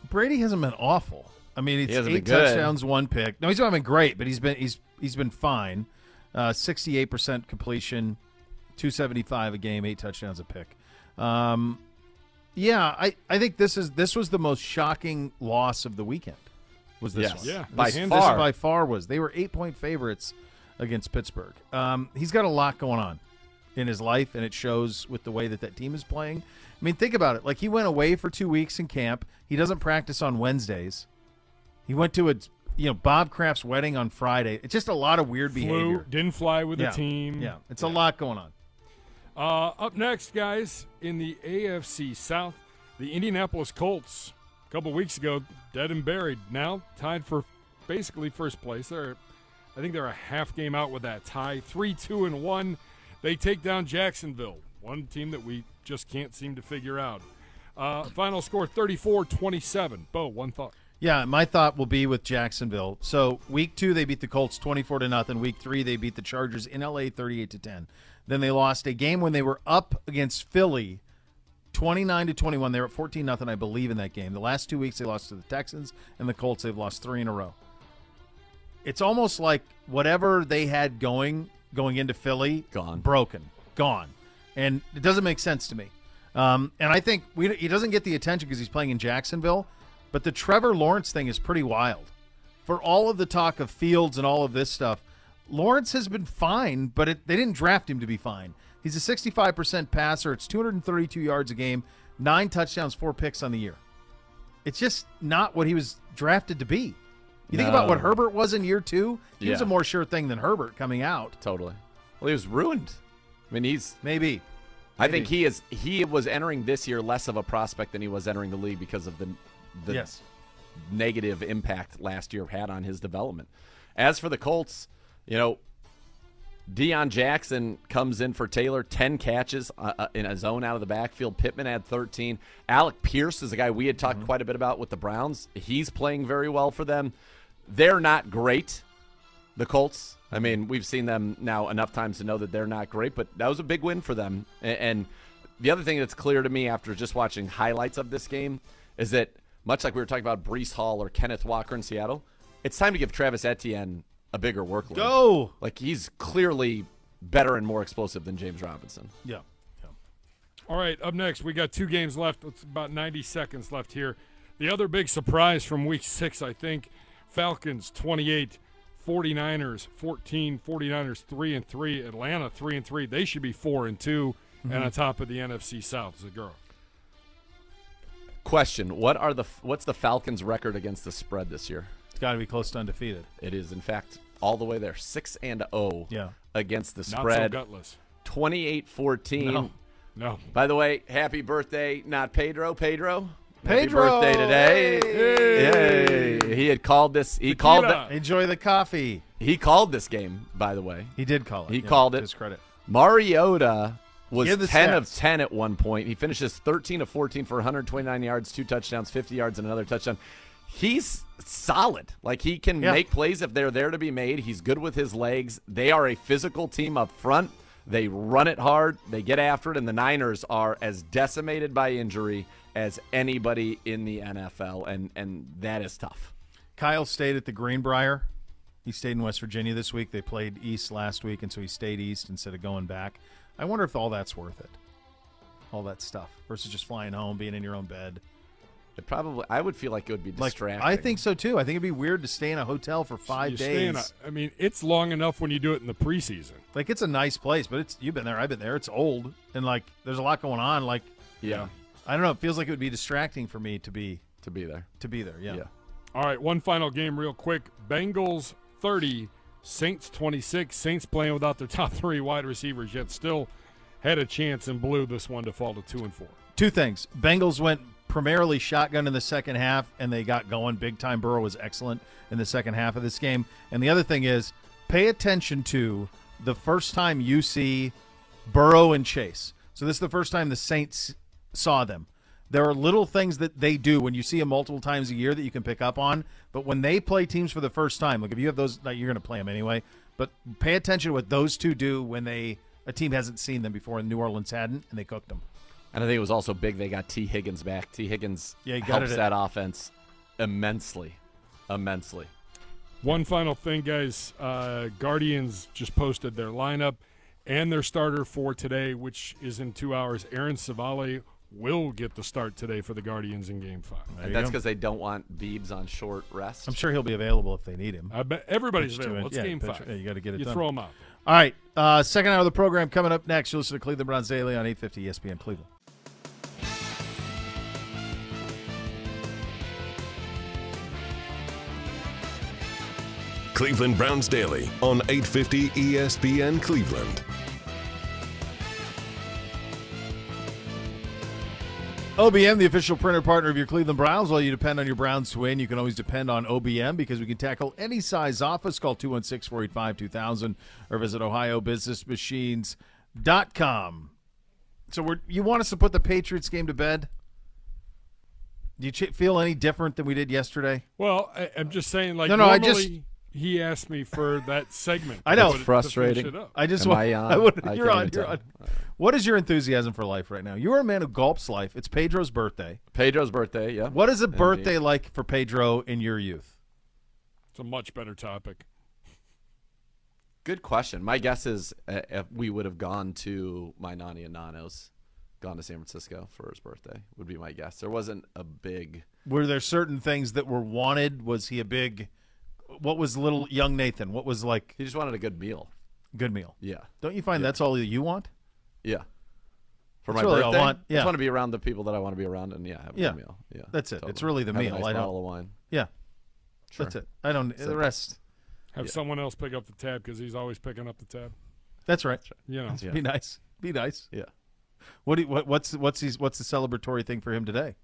Brady hasn't been awful. I mean, it's hasn't eight been touchdowns, one pick. No, he's not been great, but he's been he's he's been fine. Uh, Sixty-eight percent completion, two seventy-five a game, eight touchdowns a pick. Um, yeah, I, I think this is this was the most shocking loss of the weekend. Was this Yes. one? Yeah, by this, hands this far. by far was. They were eight point favorites against Pittsburgh. Um, he's got a lot going on in his life, and it shows with the way that that team is playing. I mean, think about it. Like he went away for two weeks in camp. He doesn't practice on Wednesdays. He went to a you know Bob Kraft's wedding on Friday. It's just a lot of weird Flew, behavior. didn't fly with yeah. the team. Yeah, it's a lot going on. Uh, up next, guys, in the AFC South, the Indianapolis Colts. A couple weeks ago, dead and buried. Now tied for basically first place. They're, I think they're a half game out with that tie. Three, two, and one. They take down Jacksonville, one team that we just can't seem to figure out. Uh, final score 34 27. Bo, one thought. Yeah, my thought will be with Jacksonville. So week two they beat the Colts twenty four to nothing. Week three they beat the Chargers in LA thirty eight to ten. Then they lost a game when they were up against Philly, twenty nine to twenty one. They were at fourteen nothing, I believe, in that game. The last two weeks they lost to the Texans and the Colts. They've lost three in a row. It's almost like whatever they had going going into Philly Gone. broken, gone, and it doesn't make sense to me. Um, and I think we, he doesn't get the attention because he's playing in Jacksonville. But the Trevor Lawrence thing is pretty wild. For all of the talk of Fields and all of this stuff, Lawrence has been fine, but it, they didn't draft him to be fine. He's a 65% passer. It's 232 yards a game, nine touchdowns, four picks on the year. It's just not what he was drafted to be. You think about what Herbert was in year two? He was a more sure thing than Herbert coming out. Totally. Well, he was ruined. I mean, he's. Maybe. I think he is. He was entering this year less of a prospect than he was entering the league because of the the yes. negative impact last year had on his development. As for the Colts, you know, Deon Jackson comes in for Taylor, 10 catches uh, uh, in a zone out of the backfield. Pittman had 13. Alec Pierce is a guy we had talked quite a bit about with the Browns. He's playing very well for them. They're not great, the Colts. I mean, we've seen them now enough times to know that they're not great, but that was a big win for them. And the other thing that's clear to me after just watching highlights of this game is that, much like we were talking about Breece Hall or Kenneth Walker in Seattle, it's time to give Travis Etienne a bigger workload. Go. Like he's clearly better and more explosive than James Robinson. Yeah. yeah. All right, up next, we got two games left. It's about 90 seconds left here. The other big surprise from week six, I think, Falcons 28, 49ers 14, 49ers 3 and 3, Atlanta 3 and 3. They should be 4 and 2 and mm-hmm. on top of the NFC South Zegura. Question: What are the what's the Falcons' record against the spread this year? It's got to be close to undefeated. It is in fact all the way there, six and zero. Yeah. against the spread. Not spread. so gutless. 28-14. No. No. By the way, happy birthday, not Pedro. Pedro. Pedro! Happy birthday today. Yay. He had called this. He called. Tequila. The, Enjoy the coffee. he called this game. By the way, He did call it. He yeah, called it. His credit. Mariota was Give the 10 of 10 at one point. He finishes 13 of 14 for 129 yards, two touchdowns, 50 yards, and another touchdown. He's solid. Like he can Yeah. make plays if they're there to be made. He's good with his legs. They are a physical team up front. They run it hard. They get after it, and the Niners are as decimated by injury as anybody in the NFL, and and that is tough. Kyle stayed at the Greenbrier. He stayed in West Virginia this week. They played East last week, and so he stayed East instead of going back. I wonder if all that's worth it. All that stuff versus just flying home, being in your own bed. It probably I would feel like it would be Like distracting. I think so too. I think it'd be weird to stay in a hotel for five You stay in days. a- I mean, it's long enough when you do it in the preseason. like it's a nice place, but it's you've been there. I've been there. It's old, and like there's a lot going on. Like yeah, I don't know. It feels like it would be distracting for me to be to be there. to be there. Yeah. Yeah. All right, one final game, real quick. Bengals 30, Saints 26. Saints playing without their top three wide receivers, yet still had a chance and blew this one to fall to two and four. Two things. Bengals went primarily shotgun in the second half, and they got going big time. Burrow was excellent in the second half of this game. And the other thing is, pay attention to the first time you see Burrow and Chase. So this is the first time the Saints saw them. There are little things that they do when you see them multiple times a year that you can pick up on. But when they play teams for the first time, like if you have those, like, you're going to play them anyway. But pay attention to what those two do when they a team hasn't seen them before, and New Orleans hadn't, and they cooked them. And I think it was also big they got Tee Higgins back. Tee Higgins Yeah, he helps it that offense immensely. Immensely. One final thing, guys. Uh, Guardians just posted their lineup and their starter for today, which is in two hours. Aaron Civale will get the start today for the Guardians in Game Five. There And that's because they don't want Beebs on short rest. I'm sure he'll be available if they need him. I bet everybody's Pitch available. it. It's Yeah, Game pitch- Five. yeah, you gotta get it You done. throw them out. All right, uh, second hour of the program coming up next. You listen to Cleveland Browns Daily on 850 ESPN Cleveland. Cleveland Browns Daily on 850 ESPN Cleveland. OBM, the official printer partner of your Cleveland Browns. While you depend on your Browns to win, you can always depend on OBM because we can tackle any size office. Call 216 485 2000 or visit OhioBusinessMachines.com. So we're, you want us to put the Patriots game to bed? Do you ch- feel any different than we did yesterday? Well, I, I'm just saying, like, No, no, I just- he asked me for that segment. I know. to put it- to Frustrating. it. I just Am want. I on? would, I you're can't on. You're tell. on. What is your enthusiasm for life right now? You are a man who gulps life. It's Pedro's birthday. Pedro's birthday, yeah. What is a Indeed. birthday like for Pedro in your youth? It's a much better topic. Good question. My guess is uh, if we would have gone to my Nani and Nanos, gone to San Francisco for his birthday, would be my guess. There wasn't a big. Were there certain things that were wanted? Was he a big? What was little young Nathan? What was like He just wanted a good meal. good meal? Yeah. Don't you find Yeah. that's all you want? Yeah. For That's my really all I birthday, want. I Yeah. just want to be around the people that I want to be around and, yeah, have a Yeah. good meal. Yeah. That's it. It's really the Have meal. A nice I don't- bottle of wine. Yeah, Sure. that's it. I don't. The rest. Have Yeah. someone else pick up the tab because he's always picking up the tab. That's right. You know, Yeah. Be nice. Be nice. Yeah. What, do you, what what's what's his, what's the celebratory thing for him today?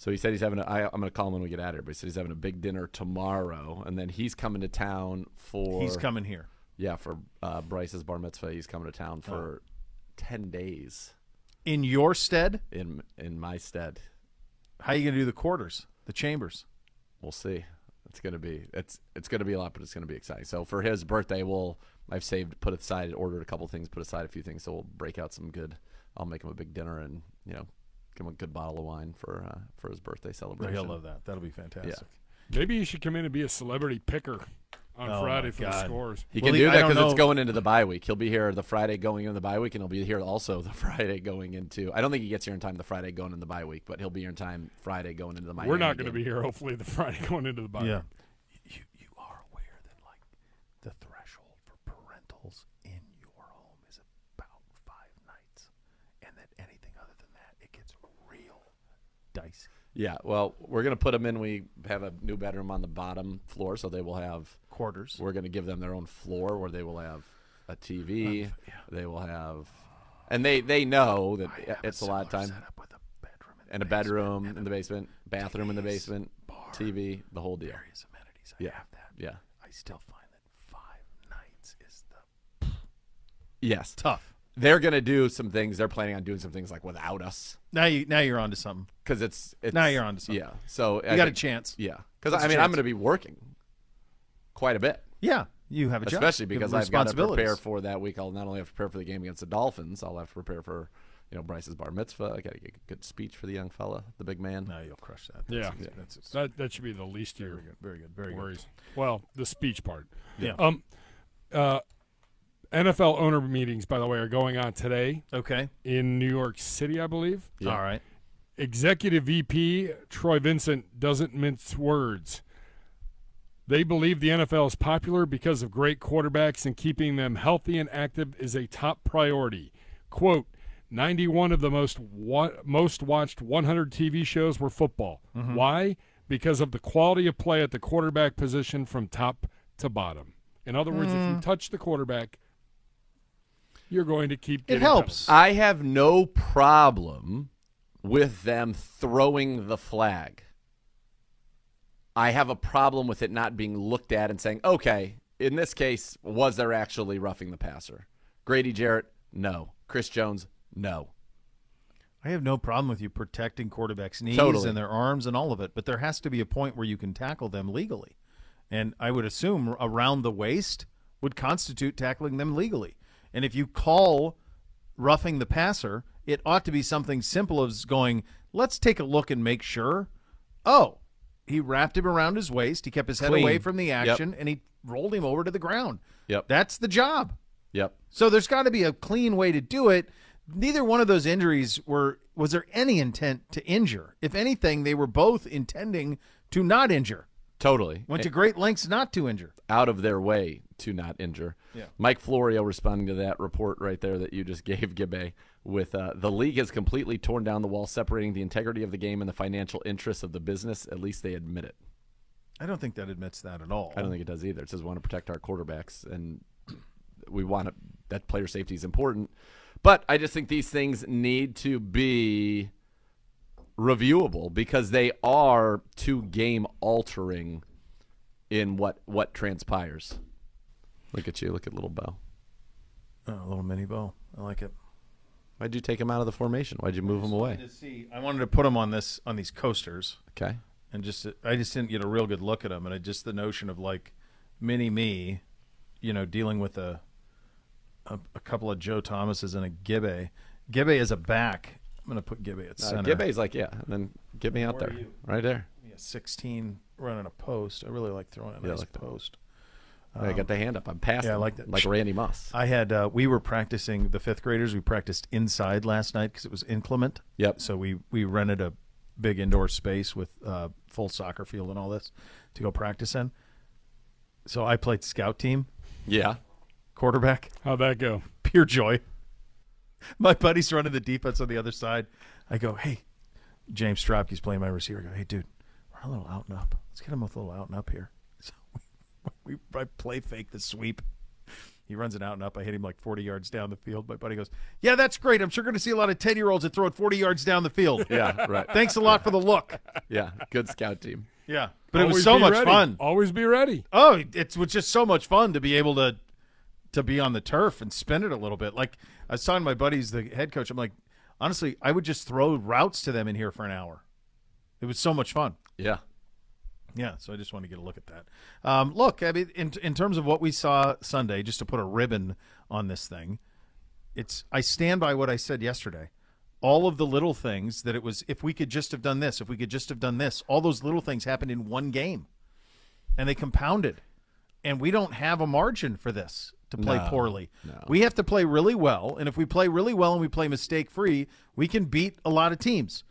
So he said he's having. A, I, I'm going to call him when we get out of here. But he said he's having a big dinner tomorrow, and then he's coming to town for. He's coming here. Yeah, for uh, Bryce's bar mitzvah. He's coming to town Oh. for ten days In your stead, in in my stead. how are you going to do the quarters, the chambers? We'll see. It's gonna be it's it's gonna be a lot, but it's gonna be exciting. So for his birthday, we'll I've saved, put aside, ordered a couple things, put aside a few things. So we'll break out some good. I'll make him a big dinner and you know him a good bottle of wine for uh, for his birthday celebration. He'll love that. That'll be fantastic. maybe you should come in and be a celebrity picker on Oh, Friday my for the scores. He Well, can he- do I that because it's going into the bye week. He'll be here the Friday going into the bye week, and he'll be here also the Friday going into. I don't think he gets here in time the Friday going into the bye week, but he'll be here in time Friday going into the Miami We're not going to be here. Hopefully, the Friday going into the bye. Yeah. You, you are aware that like the threshold for parentals in your home is about five nights, and that anything other than that, it gets real dicey. Yeah, well, we're gonna put them in. We have a new bedroom on the bottom floor, so they will have. Quarters. We're gonna give them their own floor where they will have a TV. They will have, and they they know that I it's a lot of time. a And a bedroom and in the basement, bathroom in the basement, bar, TV, the whole deal. various amenities. I Yeah. have that. Yeah. I still find that five nights is the Yes, tough. They're gonna do some things. They're planning on doing some things like without us Now you now you're onto something. because it's, it's Now you're onto something. Yeah, so You got a chance. Yeah, because I the mean I'm gonna be working quite a bit. Yeah, you have a job. especially because I've got to prepare for that week. I'll not only have to prepare for the game against the Dolphins, I'll have to prepare for you know Bryce's bar mitzvah. I got to get a good speech for the young fella, the big man. No, you'll crush that. Yeah. That's, that's, that's That that should be the least of your very good. Very good. Very good. worries. Well, the speech part. Yeah. Um, uh, NFL owner meetings, by the way, are going on today Okay. in New York City, I believe. Yeah. All right. Executive VP Troy Vincent doesn't mince words. They believe the NFL is popular because of great quarterbacks and keeping them healthy and active is a top priority. Quote, 91 of the most wa- most watched 100 TV shows were football. Mm-hmm. Why? Because of the quality of play at the quarterback position from top to bottom. In other words, if you mm. touch the quarterback, you're going to keep It getting helps. I have no problem with them throwing the flag. I have a problem with it not being looked at and saying, okay, in this case, was there actually roughing the passer? Grady Jarrett, no. Chris Jones, no. I have no problem with you protecting quarterbacks' knees Totally. and their arms and all of it, but there has to be a point where you can tackle them legally. And I would assume around the waist would constitute tackling them legally. And if you call roughing the passer, it ought to be something simple as going, let's take a look and make sure. Oh, he wrapped him around his waist. He kept his head Clean. away from the Yep. action, and he rolled him over to the ground. Yep. That's the job. Yep. So there's got to be a clean way to do it. Neither one of those injuries were was there any intent to injure. If anything, they were both intending to not injure. Totally. Went to great lengths not to injure. out of their way to not injure. Yeah. Mike Florio responding to that report right there that you just gave Gibby with uh, the league has completely torn down the wall separating the integrity of the game and the financial interests of the business. At least they admit it. I don't think that admits that at all. I don't think it does either. It says we want to protect our quarterbacks and we want to, that player safety is important. But I just think these things need to be reviewable because they are too game altering in what what transpires. Look at you, look at little Bo. Oh, a little mini Bo. I like it. Why'd you take him out of the formation? Why'd you move him away? To see, I wanted to put him on this on these coasters, Okay. and just I just didn't get a real good look at him, and I just the notion of like mini me, you know, dealing with a a, a couple of Joe Thomases and a Gibby. Gibby is a back. I'm gonna put Gibby at Uh, center. Gibby's like, yeah, and then get me out Where are there, you? right there. Yeah, 16 running a post. I really like throwing a Yeah, I nice like that. Post. I got the hand up. I'm passing. Um, yeah, I like that. Like Randy Moss. I had uh, we were practicing the fifth graders. We practiced inside last night because it was inclement. Yep. So we we rented a big indoor space with uh, full soccer field and all this to go practice in. So I played scout team Yeah. quarterback. How'd that go? Pure joy. My buddy's running the defense on the other side. I go, hey, James Stropke's playing my receiver. I go, hey, dude, run a little out and up. Let's get him with a little out and up here. So we, we I play fake the sweep. He runs it out and up. I hit him like 40 yards down the field. My buddy goes, yeah, that's great. I'm sure going to see a lot of 10 year olds that throw it 40 yards down the field. Yeah. Right. Thanks a lot for the look. yeah. Good scout team. Yeah. But it was so much ready. fun. Always be ready. Oh, it was just so much fun to be able to to be on the turf and spin it a little bit. Like I was telling my buddies, the head coach, I'm like, honestly, I would just throw routes to them in here for an hour. It was so much fun. Yeah. Yeah, so I just want to get a look at that. Um, look, I mean, in in terms of what we saw Sunday, just to put a ribbon on this thing, it's I stand by what I said yesterday. All of the little things that it was, if we could just have done this, if we could just have done this, all those little things happened in one game, and they compounded. And we don't have a margin for this to play No, poorly. no. We have to play really well, and if we play really well and we play mistake free, we can beat a lot of teams.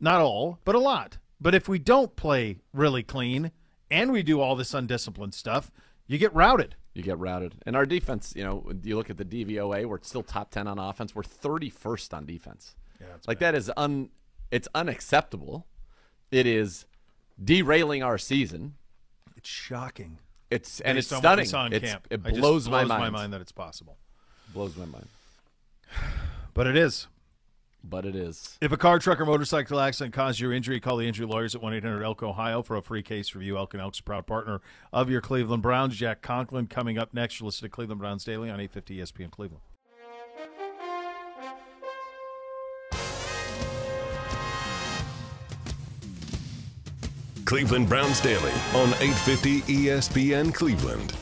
Not all, but a lot. But if we don't play really clean and we do all this undisciplined stuff, you get routed. You get routed. And our defense, you know, you look at the DVOA, we're still top 10 on offense. We're 31st on defense. Yeah, it's like that is un it's unacceptable. It is derailing our season. It's shocking. It's and it's Based on stunning. It's, camp. it just- blows, my mind. my mind that it's possible. Blows my mind. But it is. But it is. If a car, truck, or motorcycle accident caused your injury, call the injury lawyers at 1 800 Elk, Ohio for a free case review. Elk and Elk's a proud partner of your Cleveland Browns. Jack Conklin coming up next. You're listening to Cleveland Browns Daily on 850 ESPN Cleveland. Cleveland Browns Daily on 850 ESPN Cleveland.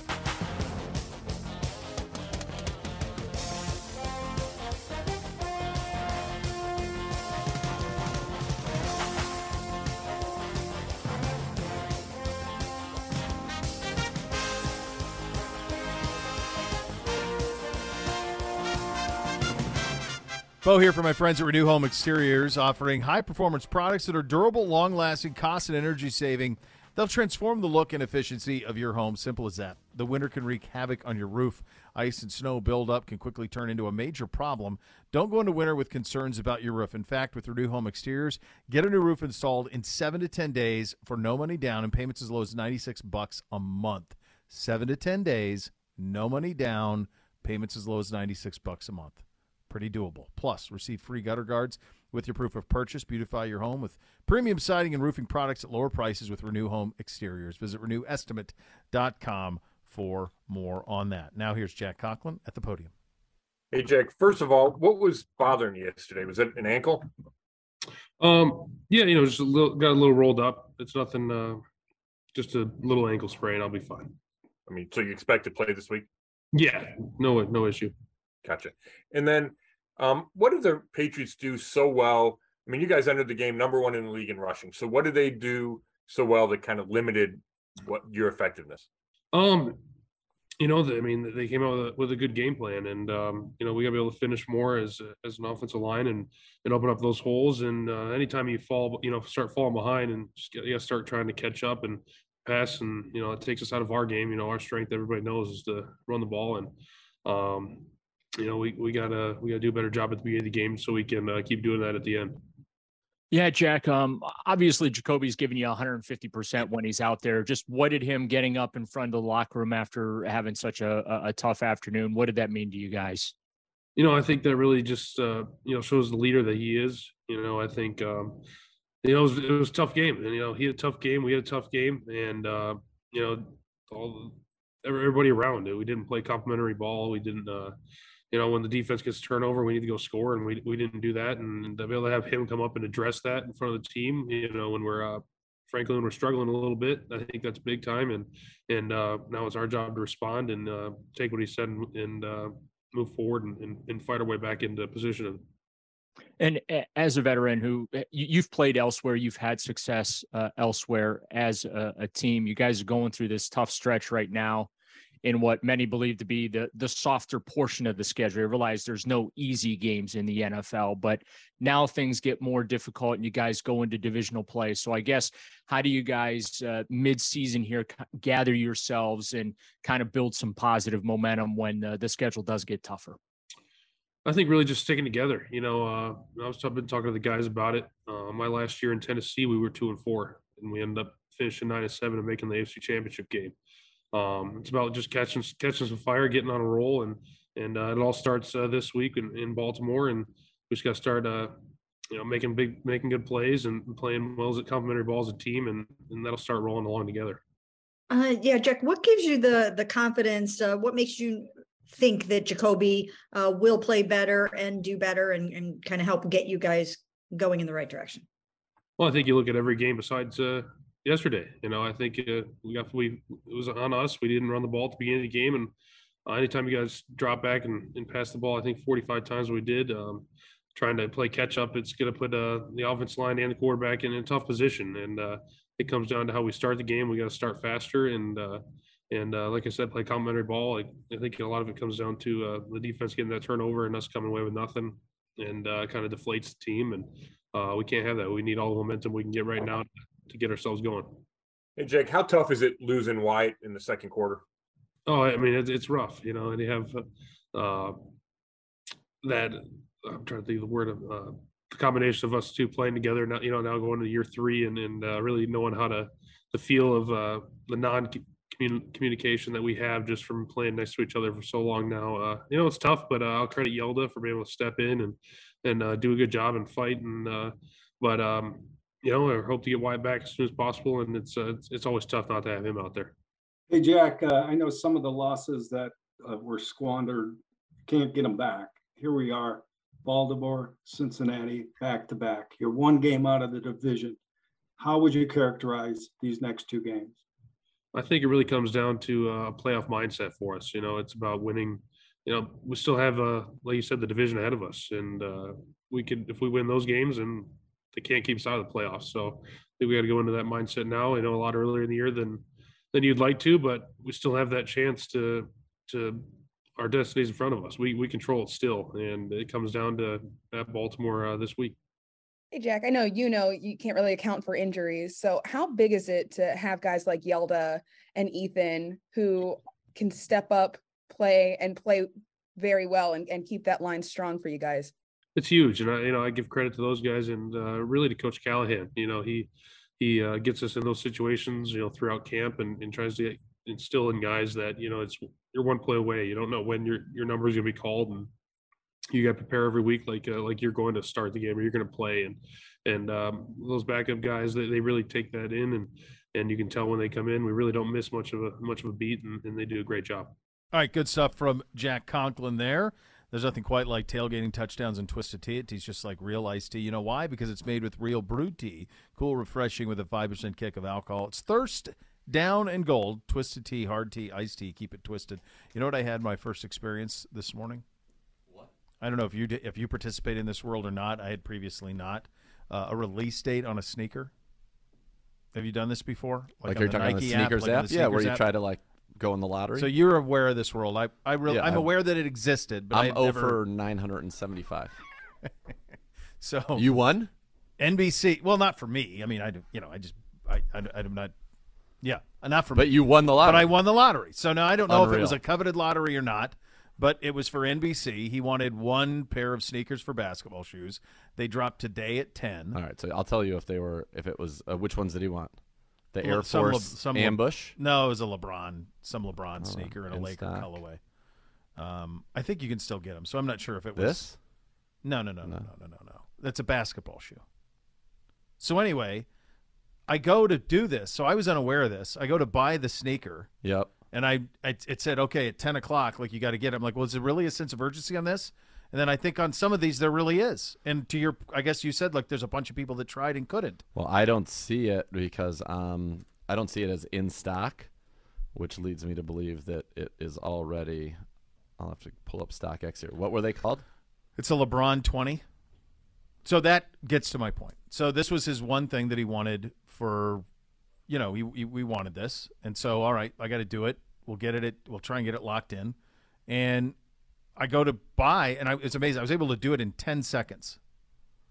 Bo here for my friends at Renew Home Exteriors, offering high performance products that are durable, long lasting, cost and energy saving. They'll transform the look and efficiency of your home. Simple as that. The winter can wreak havoc on your roof. Ice and snow buildup can quickly turn into a major problem. Don't go into winter with concerns about your roof. In fact, with Renew Home Exteriors, get a new roof installed in seven to ten days for no money down and payments as low as ninety six bucks a month. Seven to ten days, no money down, payments as low as ninety six bucks a month. Pretty doable. Plus, receive free gutter guards with your proof of purchase. Beautify your home with premium siding and roofing products at lower prices with Renew Home Exteriors. Visit renewestimate.com for more on that. Now, here's Jack Conklin at the podium. Hey, Jack, first of all, what was bothering you yesterday? Was it an ankle? Um, yeah, you know, just a little, got a little rolled up. It's nothing, uh, just a little ankle sprain. I'll be fine. I mean, so you expect to play this week? Yeah, no, no issue. Gotcha. And then Um, what do the Patriots do so well? I mean, you guys entered the game number one in the league in rushing. So what did they do so well that kind of limited what your effectiveness? Um, you know, I mean, they came out with a, with a good game plan, and um, you know, we got to be able to finish more as as an offensive line and and open up those holes. And uh, anytime you fall, you know, start falling behind and just get, you start trying to catch up and pass, and you know, it takes us out of our game. You know, our strength, everybody knows, is to run the ball, and um, you know, we we gotta we gotta do a better job at the beginning of the game so we can uh, keep doing that at the end. Yeah, Jack. Um, obviously Jacoby's giving you 150% when he's out there. Just what did him getting up in front of the locker room after having such a, a, a tough afternoon? What did that mean to you guys? You know, I think that really just uh, you know shows the leader that he is. You know, I think um, you know it was, it was a tough game, and you know he had a tough game, we had a tough game, and uh, you know all everybody around it. We didn't play complimentary ball. We didn't. Uh, you know, when the defense gets turnover, we need to go score, and we we didn't do that. And to be able to have him come up and address that in front of the team, you know, when we're uh, frankly when we're struggling a little bit, I think that's big time. And and uh, now it's our job to respond and uh, take what he said and, and uh, move forward and, and, and, fight our way back into position. And as a veteran who eh, you've played elsewhere, you've had success uh, elsewhere as a, a team. You guys are going through this tough stretch right now in what many believe to be the the softer portion of the schedule. I realize there's no easy games in the NFL, but now things get more difficult and you guys go into divisional play. So I guess how do you guys uh, mid-season here gather yourselves and kind of build some positive momentum when uh, the schedule does get tougher? I think really just sticking together. You know, uh, I was I've been talking to the guys about it. Uh, my last year in Tennessee, we were two and four, and we ended up finishing nine and seven and making the AFC Championship game. Um, it's about just catching catching some fire, getting on a roll, and and uh, it all starts uh, this week in, in Baltimore, and we just got to start, uh, you know, making big, making good plays and playing well as a complementary ball as a team, and and that'll start rolling along together. Uh, yeah, Jack. What gives you the the confidence? Uh, what makes you think that Jacoby uh, will play better and do better, and and kind of help get you guys going in the right direction? Well, I think you look at every game besides uh, yesterday. You know, I think uh, we got we it was on us. We didn't run the ball at the beginning of the game, and uh, anytime you guys drop back and, and pass the ball, I think 45 times we did. Um, trying to play catch up, it's going to put uh, the offense line and the quarterback in a tough position, and uh, it comes down to how we start the game. We got to start faster, and uh, and uh, like I said, play complementary ball. I think a lot of it comes down to the defense getting that turnover and us coming away with nothing, and kind of deflates the team and. we can't have that. We need all the momentum we can get right now to get ourselves going. Hey, Jake, how tough is it losing Wyatt in the second quarter? Oh, I mean, it's, it's rough, you know, and you have uh, that. I'm trying to think of the word of uh, the combination of us two playing together. Now, you know, now going to year three and and uh, really knowing how to the feel of uh, the non communication that we have just from playing next to each other for so long now. Uh, you know, it's tough, but uh, I'll credit Hjalte for being able to step in and and uh, do a good job and fight. And uh, but um, you know, I hope to get Wyatt back as soon as possible. And it's uh, it's, it's, always tough not to have him out there. Hey Jack, uh, I know some of the losses that uh, were squandered can't get them back. Here we are, Baltimore, Cincinnati, back to back. You're one game out of the division. How would you characterize these next two games? I think it really comes down to a playoff mindset for us. You know, it's about winning. You know, we still have, uh, like you said, the division ahead of us, and uh, we could, if we win those games, and they can't keep us out of the playoffs. So I think we got to go into that mindset now. I know a lot earlier in the year than than you'd like to, but we still have that chance to to our destinies in front of us. We we control it still, and it comes down to at Baltimore uh, this week. Hey Jack, I know you know you can't really account for injuries. So how big is it to have guys like Hjalte and Ethan who can step up, play, and play very well and, and keep that line strong for you guys? It's huge, and I you know I give credit to those guys and uh, really to Coach Callahan. You know he he uh, gets us in those situations you know throughout camp and, and tries to instill in guys that you know it's you're one play away. You don't know when your your number is going to be called, and you got to prepare every week like uh, like you're going to start the game or you're going to play. And and um, those backup guys they, they really take that in and and you can tell when they come in we really don't miss much of a much of a beat and, and they do a great job. All right, good stuff from Jack Conklin there. There's nothing quite like tailgating touchdowns and twisted tea. It tastes just like real iced tea. You know why? Because it's made with real brewed tea. Cool, refreshing with a 5% kick of alcohol. It's thirst down and gold. Twisted tea, hard tea, iced tea. Keep it twisted. You know what I had my first experience this morning? What? I don't know if you did, if you participate in this world or not. I had previously not uh, a release date on a sneaker. Have you done this before? Like, on you're the talking Nike on the sneakers like on app, the yeah, where you app? try to like go in the lottery. So you're aware of this world. I I really Yeah, I'm I'm- aware that it existed, but I'm I've 0 never, 975. so You won? NBC. Well, not for me. I mean, I you know I just I, I I'm not. Yeah, not for me. But you won the lottery. But I won the lottery. So now I don't know if it was a coveted lottery or not, but it was for NBC. He wanted one pair of sneakers for basketball shoes. They dropped today at 10. All right, so I'll tell you if they were if it was uh, which ones did he want? The Air some Le- Force some Le- Ambush. no, it was a LeBron, some LeBron Oh, sneaker in a Laker stock. colorway. Um, I think you can still get them. So I'm not sure if it was This? No, no, no, no, No. no, no, no. That's a basketball shoe. So anyway, I go to do this. So I was unaware of this. I go to buy the sneaker. Yep. And I, I it said, okay, at 10 o'clock, like you got to get it. I'm like, well, is there really a sense of urgency on this? And then I think on some of these, there really is. And to your, I guess you said, like, there's a bunch of people that tried and couldn't. Well, I don't see it because um I don't see it as in stock, which leads me to believe that it is already. I'll have to pull up StockX here. What were they called? It's a LeBron 20. So that gets to my point. So this was his one thing that he wanted for, you know, he, he, we wanted this. And so, all right, I got to do it. We'll get it. At, we'll try and get it locked in. And I go to buy, and I, it's amazing. I was able to do it in 10 seconds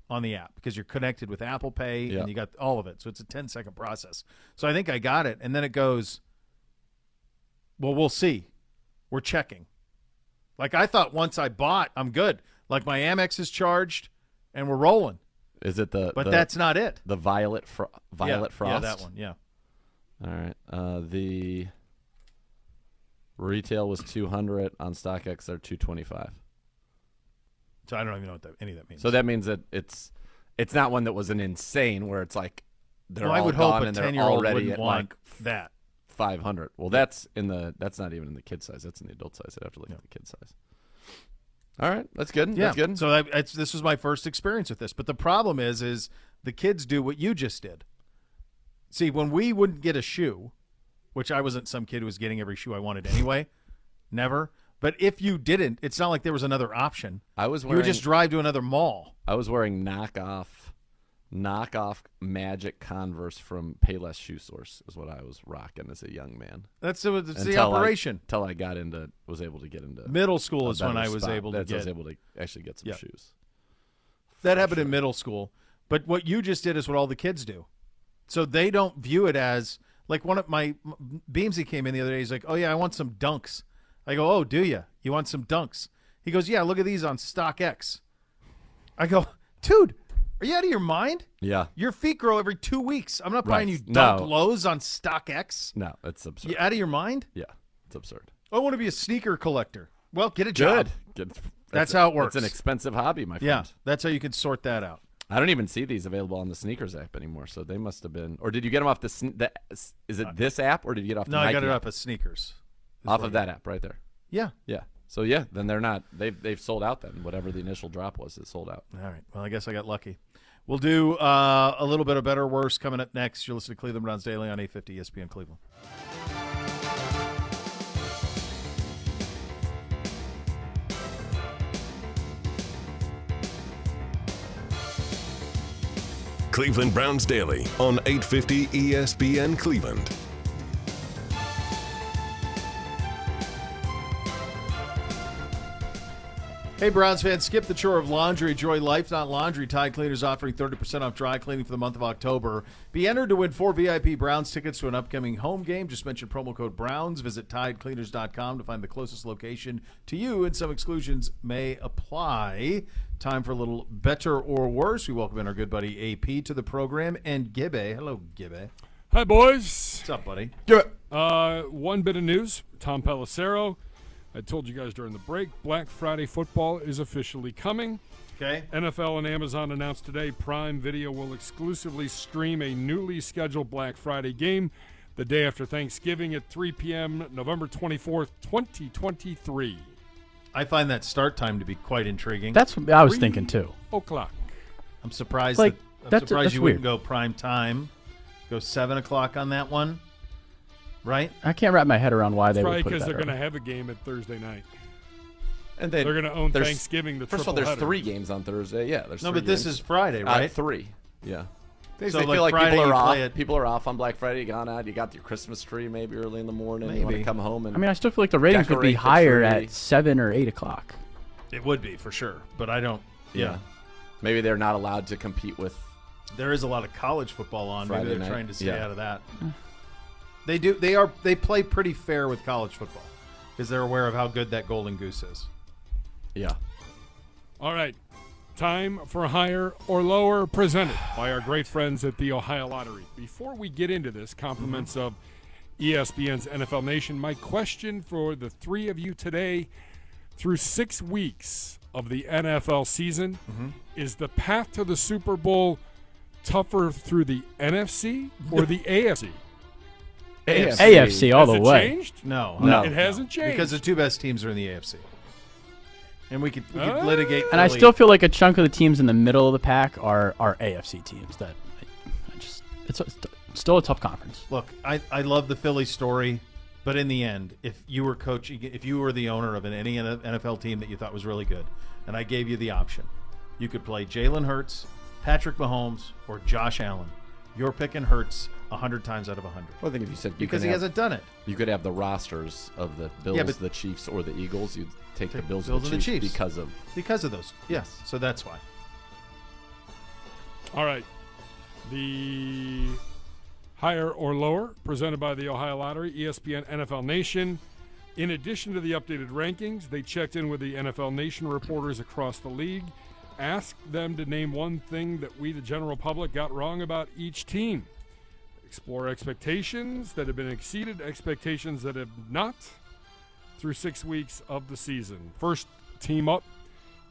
on the app because you're connected with Apple Pay Yeah. and you got all of it. So it's a 10 second process. So I think I got it. And then it goes, well, we'll see. We're checking. Like I thought once I bought, I'm good. Like my Amex is charged and we're rolling. Is it the? But the- that's not it. The violet fro- violet yeah, frost. Yeah, that one. Yeah. All right. Uh, the retail was two hundred on StockX. They're two twenty five. So I don't even know what that, any of that means. So that means that it's it's not one that was an insane where it's like they're well, I all would gone hope a and they're 10 year old already at like that. five hundred. Well, that's in the that's not even in the kid size. That's in the adult size. I'd have to look at the kid size. All right, that's good. Yeah. That's good. So I, it's, this was my first experience with this. But the problem is, is the kids do what you just did. See, when we wouldn't get a shoe, which I wasn't some kid who was getting every shoe I wanted anyway, never. But if you didn't, it's not like there was another option. I was You would just drive to another mall. I was wearing knockoff knockoff Magic Converse from Payless Shoe Source is what I was rocking as a young man. That's the, that's the operation. Until I got into was able to get into Middle school is when I was spot. able to That's when I was get- able to actually get some Yep. shoes. That happened in middle school. But what you just did is what all the kids do. So they don't view it as like one of my Beamsy came in the other day. He's like, "Oh yeah, I want some dunks." I go, "Oh, do you? You want some dunks?" He goes, "Yeah, look at these on StockX." I go, "Dude, are you out of your mind? Yeah. Your feet grow every two weeks. I'm not buying you dunk No. lows on StockX. No, it's absurd. You out of your mind? Yeah, it's absurd. I want to be a sneaker collector. Well, get a job. Good. Good. That's how it works. It's an expensive hobby, my friend. Yeah, that's how you can sort that out. I don't even see these available on the sneakers app anymore. So they must have been, or did you get them off the? the is it this app, or did you get off? Uh, No, the I got it off of sneakers. Off of that app right there. Yeah. Yeah. So yeah, then they're not. They've they've sold out. Then whatever the initial drop was, is sold out. All right. Well, I guess I got lucky. We'll do uh, a little bit of better or worse coming up next. You're listening to Cleveland Browns Daily on 850 ESPN Cleveland. Cleveland Browns Daily on 850 ESPN Cleveland. Hey, Browns fans, skip the chore of laundry. Enjoy Life Not Laundry. Tide Cleaners offering 30% off dry cleaning for the month of October. Be entered to win four VIP Browns tickets to an upcoming home game. Just mention promo code Browns. Visit TideCleaners.com to find the closest location to you, and some exclusions may apply. Time for a little better or worse. We welcome in our good buddy AP to the program and Gibby. Hello, Gibby. Hi, boys. What's up, buddy? Uh, one bit of news: Tom Pelissero. I told you guys during the break, Black Friday football is officially coming. Okay. NFL and Amazon announced today Prime Video will exclusively stream a newly scheduled Black Friday game the day after Thanksgiving at 3 p.m. November 24th, 2023. I find that start time to be quite intriguing. That's what I was thinking too. O'clock. I'm surprised. Like, that, I'm that's- surprised that's you weird. wouldn't go prime time. Go seven o'clock on that one, right? I can't wrap my head around why they Probably would because they're going to have a game at Thursday night. And then They're going to own Thanksgiving. The First of all, there's three games on Thursday. Yeah, there's No, three but this is Friday, Uh, right? three. Yeah. They, So, they like, feel like Friday people are off. it- People are off on Black Friday. You gone out. You got your Christmas tree maybe early in the morning. You want to Maybe. come home and. I mean, I still feel like the ratings would be higher at seven or eight o'clock. It would be for sure, but I don't. Yeah. Maybe they're not allowed to compete with. There is a lot of college football on. Friday Maybe they're night. trying to stay Yeah. out of that. They do. They are. They play pretty fair with college football because they're aware of how good that Golden Goose is. Yeah. All right. Time for higher or lower presented by our great friends at the Ohio Lottery. Before we get into this, compliments of ESPN's NFL Nation, my question for the three of you today through six weeks of the NFL season mm-hmm. is the path to the Super Bowl tougher through the NFC or the AFC? AFC. AFC all Has the it way. changed? No, No. It hasn't changed. because the two best teams are in the AFC, and we could, we could Uh, litigate. And I still feel like a chunk of the teams in the middle of the pack are are AFC teams. That I, I just it's, a, it's still a tough conference. Look, I, I love the Philly story, but in the end, if you were coaching, if you were the owner of an, any NFL team that you thought was really good, and I gave you the option, you could play Jalen Hurts, Patrick Mahomes, or Josh Allen. You're picking Hurts hundred times out of hundred Well, I think if you said you because he have- hasn't done it. You could have the rosters of the Bills, but- the Chiefs, or the Eagles. You'd take, the Take Bills, Bills and and the the Chiefs, Chiefs. because of Because of those, yes. So that's why. All right. The higher or lower presented by the Ohio Lottery, ESPN NFL Nation. In addition to the updated rankings, they checked in with the NFL Nation reporters across the league, asked them to name one thing that we, the general public, got wrong about each team. Explore expectations that have been exceeded, expectations that have not, through six weeks of the season. First team up,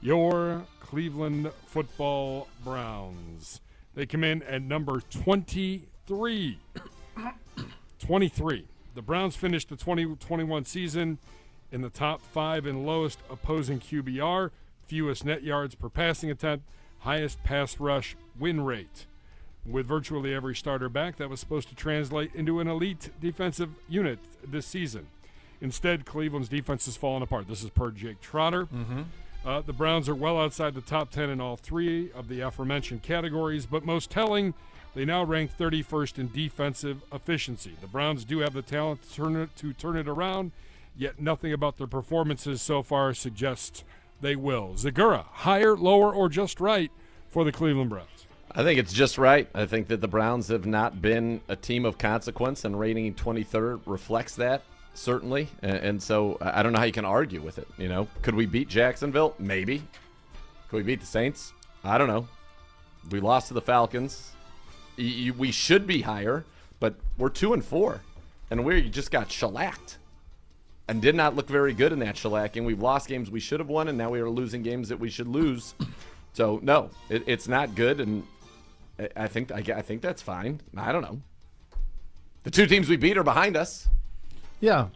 your Cleveland Football Browns. They come in at number 23. 23. The Browns finished the 2021 season in the top five in lowest opposing QBR, fewest net yards per passing attempt, highest pass rush win rate. With virtually every starter back, that was supposed to translate into an elite defensive unit this season. Instead, Cleveland's defense has fallen apart. This is per Jake Trotter. Uh, the Browns are well outside the top 10 in all three of the aforementioned categories, but most telling, they now rank 31st in defensive efficiency. The Browns do have the talent to turn it, to turn it around, yet nothing about their performances so far suggests they will. Zegura, higher, lower, or just right for the Cleveland Browns? I think it's just right. I think that the Browns have not been a team of consequence, and rating 23rd reflects that certainly. And, so I don't know how you can argue with it. You know, could we beat Jacksonville? Maybe. Could we beat the Saints? I don't know. We lost to the Falcons. We should be higher, but we're two and four, and we just got shellacked. And did not look very good in that shellacking. We've lost games we should have won, and now we are losing games that we should lose. So no, it, it's not good, and I- I think I, I think that's fine. I don't know. The two teams we beat are behind us. Yeah,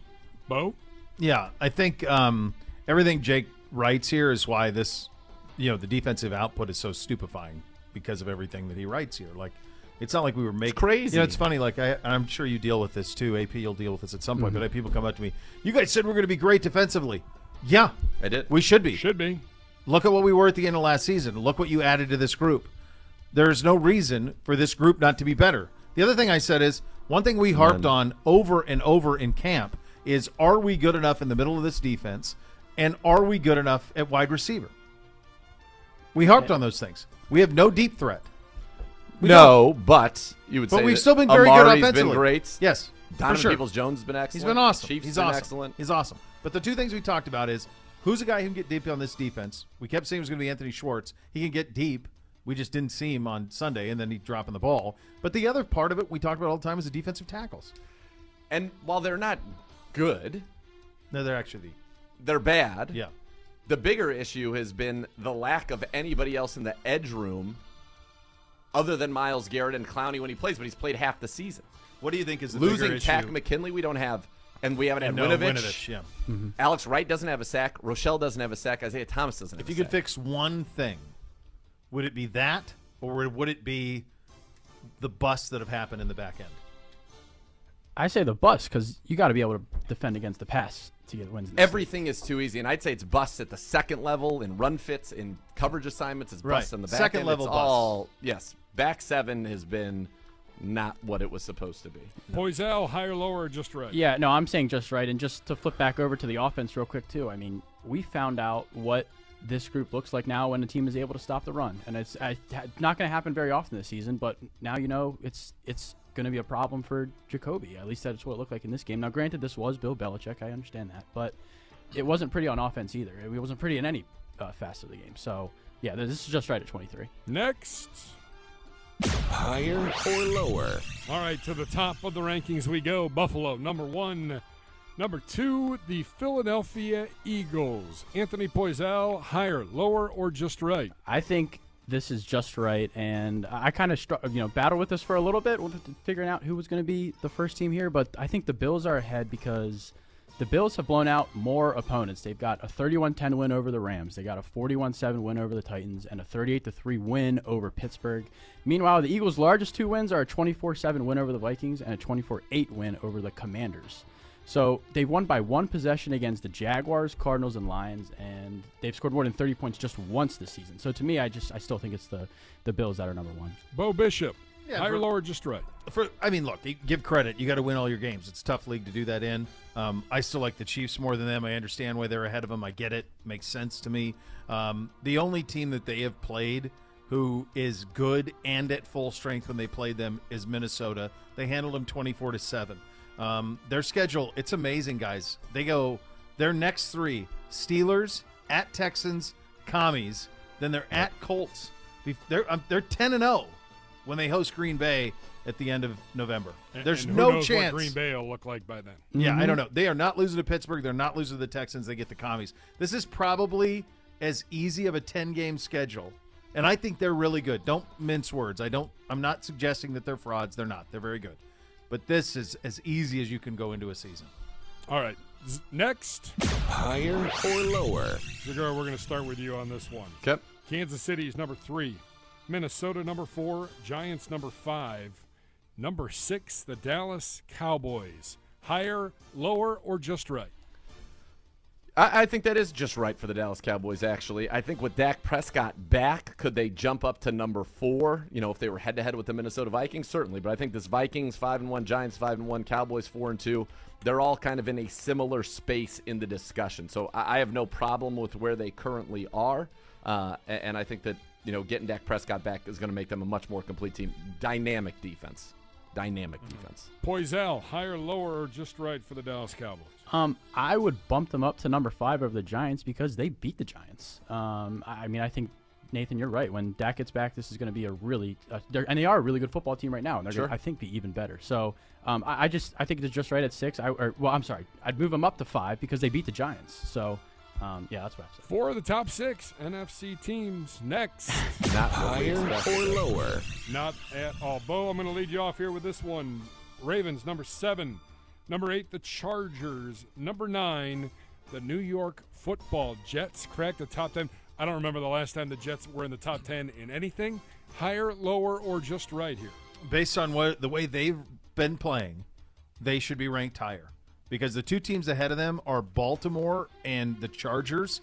Bo? Yeah, I think um, everything Jake writes here is why this, you know, the defensive output is so stupefying because of everything that he writes here. Like, it's not like we were making crazy. You know, it's funny. Like, I, I'm sure you deal with this too. AP, you'll deal with this at some point. But I have people come up to me. You guys said we're going to be great defensively. Yeah, I did. we should be. Should be. Look at what we were at the end of last season. Look what you added to this group. There's no reason for this group not to be better. The other thing I said is one thing we harped on over and over in camp is are we good enough in the middle of this defense and are we good enough at wide receiver? We harped on those things. We have no deep threat. We no, but you would But say we've still been very Amari's good offensively. been great. Yes. for Donovan sure. Peoples Jones has been excellent. He's been awesome. Chiefs He's been awesome. excellent. He's awesome. But the two things we talked about is who's a guy who can get deep on this defense. We kept saying it was going to be Anthony Schwartz. He can get deep. We just didn't see him on Sunday, and then he dropping the ball. But the other part of it we talked about all the time is the defensive tackles. And while they're not good, No, they're actually they're bad. yeah. The bigger issue has been the lack of anybody else in the edge room other than Myles Garrett and Clowney when he plays, but he's played half the season. What do you think is the Losing bigger Takk issue? McKinley, we don't have, and we haven't had no, Winovich. Winovich, yeah. Mm-hmm. Alex Wright doesn't have a sack. Rochell doesn't have a sack. Isaiah Thomas doesn't have If you could sack. fix one thing, would it be that, or would- would it be the busts that have happened in the back end? I say the bus because you got to be able to defend against the pass to get wins. In this Everything is too easy, and I'd say it's busts at the second level in run fits, in coverage assignments. It's Right. busts on the back Second end. level It's busts. all yes. Back seven has been not what it was supposed to be. Poisal, higher, lower, just right? Yeah, no, I'm saying just right. And just to flip back over to the offense real quick too. I mean, we found out what this group looks like now when the team is able to stop the run, and it's I, not going to happen very often this season. But now you know it's it's going to be a problem for Jacoby. At least that's what it looked like in this game. Now, granted, this was Bill Belichick. I understand that, but it wasn't pretty on offense either. It wasn't pretty in any uh, facet of the game. So yeah, this is just right at 23. Next. Higher or lower? All right, to the top of the rankings we go. Buffalo, number one. Number two, the Philadelphia Eagles. Anthony Poisal, higher, lower, or just right? I think this is just right, and I kind of you know battled with this for a little bit, figuring out who was going to be the first team here. But I think the Bills are ahead because the Bills have blown out more opponents. They've got a 31-10 win over the Rams. They got a 41-7 win over the Titans and a 38-3 win over Pittsburgh. Meanwhile, the Eagles' largest two wins are a 24-7 win over the Vikings and a 24-8 win over the Commanders. So they've won by one possession against the Jaguars, Cardinals, and Lions, and they've scored more than 30 points just once this season. So to me, I just I still think it's the the Bills that are number one. Bo Bishop, Yeah, higher, for- lower, just right? For I mean, look, give credit. You got to win all your games. It's a tough league to do that in. Um, I still like the Chiefs more than them. I understand why they're ahead of them. I get it. Makes sense to me. Um, the only team that they have played who is good and at full strength when they played them is Minnesota. They handled them twenty-four to seven. Um, their schedule, it's amazing, guys. They go their next three: Steelers, at Texans, Commies. Then they're at Colts. They're um, they're ten and zero when they host Green Bay at the end of November. And- There's and who no knows chance. what Green Bay will look like by then. Yeah, Mm-hmm. I don't know. They are not losing to Pittsburgh. They're not losing to the Texans. They get the commies. This is probably as easy of a 10 game schedule. And I think they're really good. Don't mince words. I don't I'm not suggesting that they're frauds. They're not. They're very good. But this is as easy as you can go into a season. All right, Z- next. Higher or lower? Zegura, we're going to start with you on this one. Okay. Kansas City is number three, Minnesota number four, Giants number five, number six, the Dallas Cowboys. Higher, lower, or just right? I, I think that is just right for the Dallas Cowboys. Actually, I think with Dak Prescott back, could they jump up to number four? You know, if they were head to head with the Minnesota Vikings, certainly. But I think this Vikings five and one, Giants five and one, Cowboys four and two. They're all kind of in a similar space in the discussion. So I, I have no problem with where they currently are, uh, a- and I think that you know getting Dak Prescott back is going to make them a much more complete team. Dynamic defense, dynamic defense. Poisal, higher, lower, or just right for the Dallas Cowboys? Um, I would bump them up to number five over the Giants because they beat the Giants. Um, I I mean, I think Nathan, you're right. When Dak gets back, this is going to be a really, uh, and they are a really good football team right now, and they're Sure. going to, I think, be even better. So, um, I, I just, I think it's just right at six. I, or, well, I'm sorry, I'd move them up to five because they beat the Giants. So, um, yeah, that's what I've said. Four of the top six NFC teams. Next. Not Higher or lower? Not at all. Bo, I'm going to lead you off here with this one. Ravens, number seven. Number eight, the Chargers. Number nine, the New York football Jets cracked the top 10. I don't remember the last time the Jets were in the top 10 in anything. Higher, lower, or just right here? Based on what the way they've been playing, they should be ranked higher. Because the two teams ahead of them are Baltimore and the Chargers.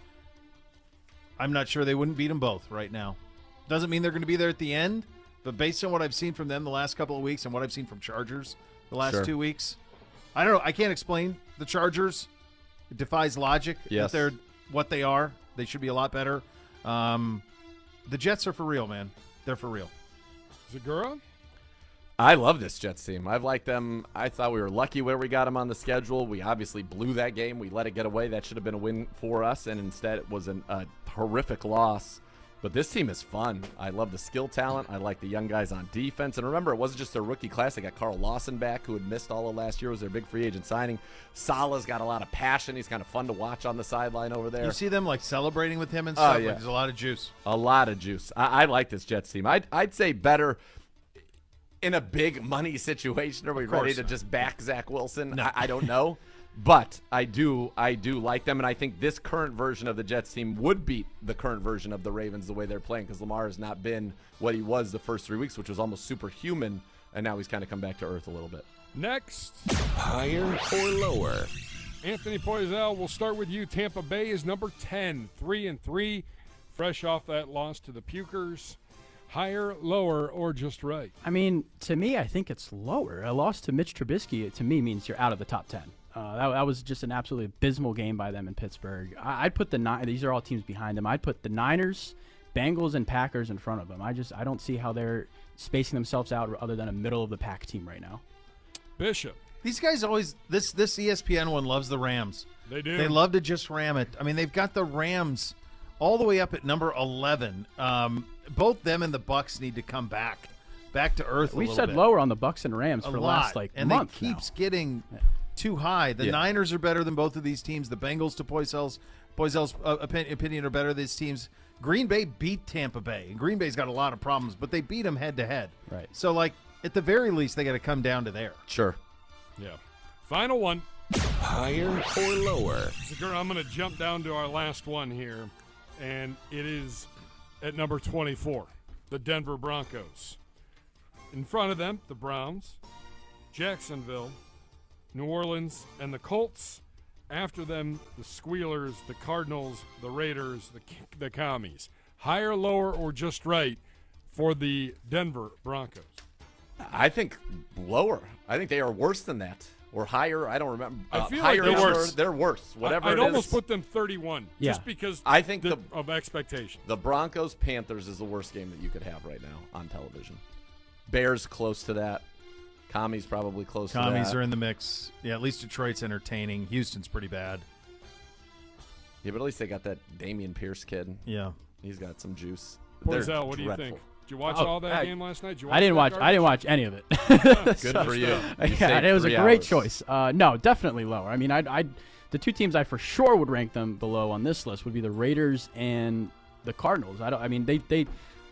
I'm not sure they wouldn't beat them both right now. Doesn't mean they're going to be there at the end, but based on what I've seen from them the last couple of weeks and what I've seen from Chargers the last Sure. two weeks, I don't know. I can't explain the Chargers. It defies logic Yes. that they're what they are. They should be a lot better. Um, the Jets are for real, man. They're for real. Zegura? I love this Jets team. I've liked them. I thought we were lucky where we got them on the schedule. We obviously blew that game. We let it get away. That should have been a win for us, and instead it was an, a horrific loss. But this team is fun. I love the skill talent. I like the young guys on defense. And remember, it wasn't just their rookie class. They got Carl Lawson back, who had missed all of last year. Was their big free agent signing. Salah's got a lot of passion. He's kind of fun to watch on the sideline over there. You see them like celebrating with him and Oh, yeah. Like, there's a lot of juice. A lot of juice. I, I like this Jets team. I'd, I'd say better in a big money situation. Are we ready to just back Zach Wilson? I, I don't know. But I do, I do like them, and I think this current version of the Jets team would beat the current version of the Ravens the way they're playing because Lamar has not been what he was the first three weeks, which was almost superhuman, and now he's kind of come back to earth a little bit. Next. Higher or lower? Anthony Poisal, we'll start with you. Tampa Bay is number 10, 3 and 3, fresh off that loss to the Pukers. Higher, lower, or just right? I mean, to me, I think it's lower. A loss to Mitch Trubisky, to me, means you're out of the top 10. Uh, that, that was just an absolutely abysmal game by them in Pittsburgh. I, I'd put the nine. These are all teams behind them. I'd put the Niners, Bengals, and Packers in front of them. I just I don't see how they're spacing themselves out other than a middle of the pack team right now. Bishop. These guys always this this ESPN one loves the Rams. They do. They love to just ram it. I mean, they've got the Rams all the way up at number eleven. Um, both them and the Bucs need to come back, back to earth. We've little said bit. lower on the Bucs and Rams a for the last like and month it keeps now. getting too high. The Yeah. Niners are better than both of these teams. The Bengals, to Poisal's Poisal's uh, opinion, are better. than These teams. Green Bay beat Tampa Bay, and Green Bay's got a lot of problems, but they beat them head to head. Right. So, like at the very least, they got to come down to there. Sure. Yeah. Final one. Higher or lower? I'm going to jump down to our last one here, and it is at number 24, the Denver Broncos. In front of them, the Browns, Jacksonville, New Orleans, and the Colts. After them, the Squealers, the Cardinals, the Raiders, the the Commies. Higher, lower, or just right for the Denver Broncos. I think lower. I think they are worse than that. Or higher. I don't remember. I Uh, feel higher like they're worse. They're worse. Whatever I, would it almost is. put them 31 Yeah. just because I think the, the- of expectation. The Broncos Panthers is the worst game that you could have right now on television. Bears close to that. Commies probably close Commies to that. are in the mix. Yeah, at least Detroit's entertaining. Houston's pretty bad. yeah, but at least they got that Dameon Pierce kid. Yeah. He's got some juice. They're Poisal, what do you think? Did you watch Oh, all that I- game last night? Did you I didn't that watch. I didn't watch any of it. Good for you. You yeah, it was a great hours. choice. Uh, no, definitely lower. I mean, I, I, the two teams I for sure would rank them below on this list would be the Raiders and the Cardinals. I don't. I mean, they they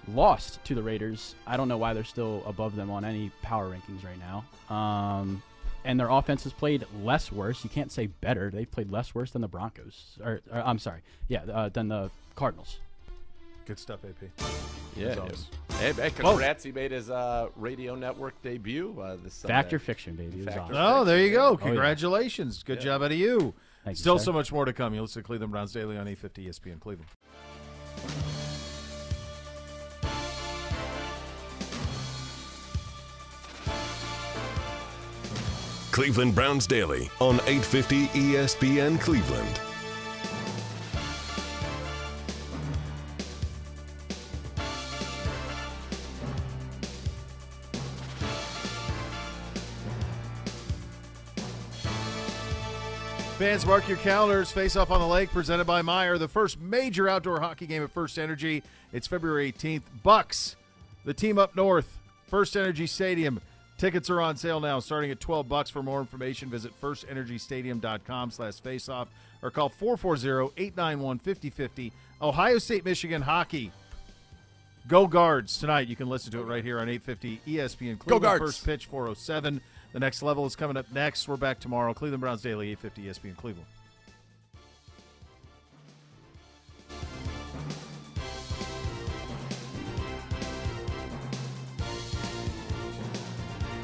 lost to the Raiders. I don't know why they're still above them on any power rankings right now. Um, and their offense has played less worse. You can't say better. They played less worse than the Broncos. Or, or I'm sorry, yeah, uh, than the Cardinals. Good stuff, AP. Yeah. As Hey, hey, congrats! He made his uh, radio network debut uh, this Sunday. Fact or fiction, baby. It was Fact or awesome. Oh, there you go. yeah. Congratulations. Good job out of you. Thank Still sir. so much more to come. You listen to Cleveland Browns Daily on 850 ESPN Cleveland. Cleveland Browns Daily on 850 ESPN Cleveland. Fans, mark your calendars. Face Off on the Lake, presented by Meijer. The first major outdoor hockey game at First Energy. It's February 18th. Bucks, the team up north. First Energy Stadium. Tickets are on sale now, starting at 12 bucks. For more information, visit firstenergystadium.com slash faceoff or call 440-891-5050. Ohio State, Michigan hockey. Go Guards tonight. You can listen to it right here on 850 ESPN Cleveland. Guards. First pitch 407. The next level is coming up next. We're back tomorrow. Cleveland Browns Daily 850 ESPN Cleveland.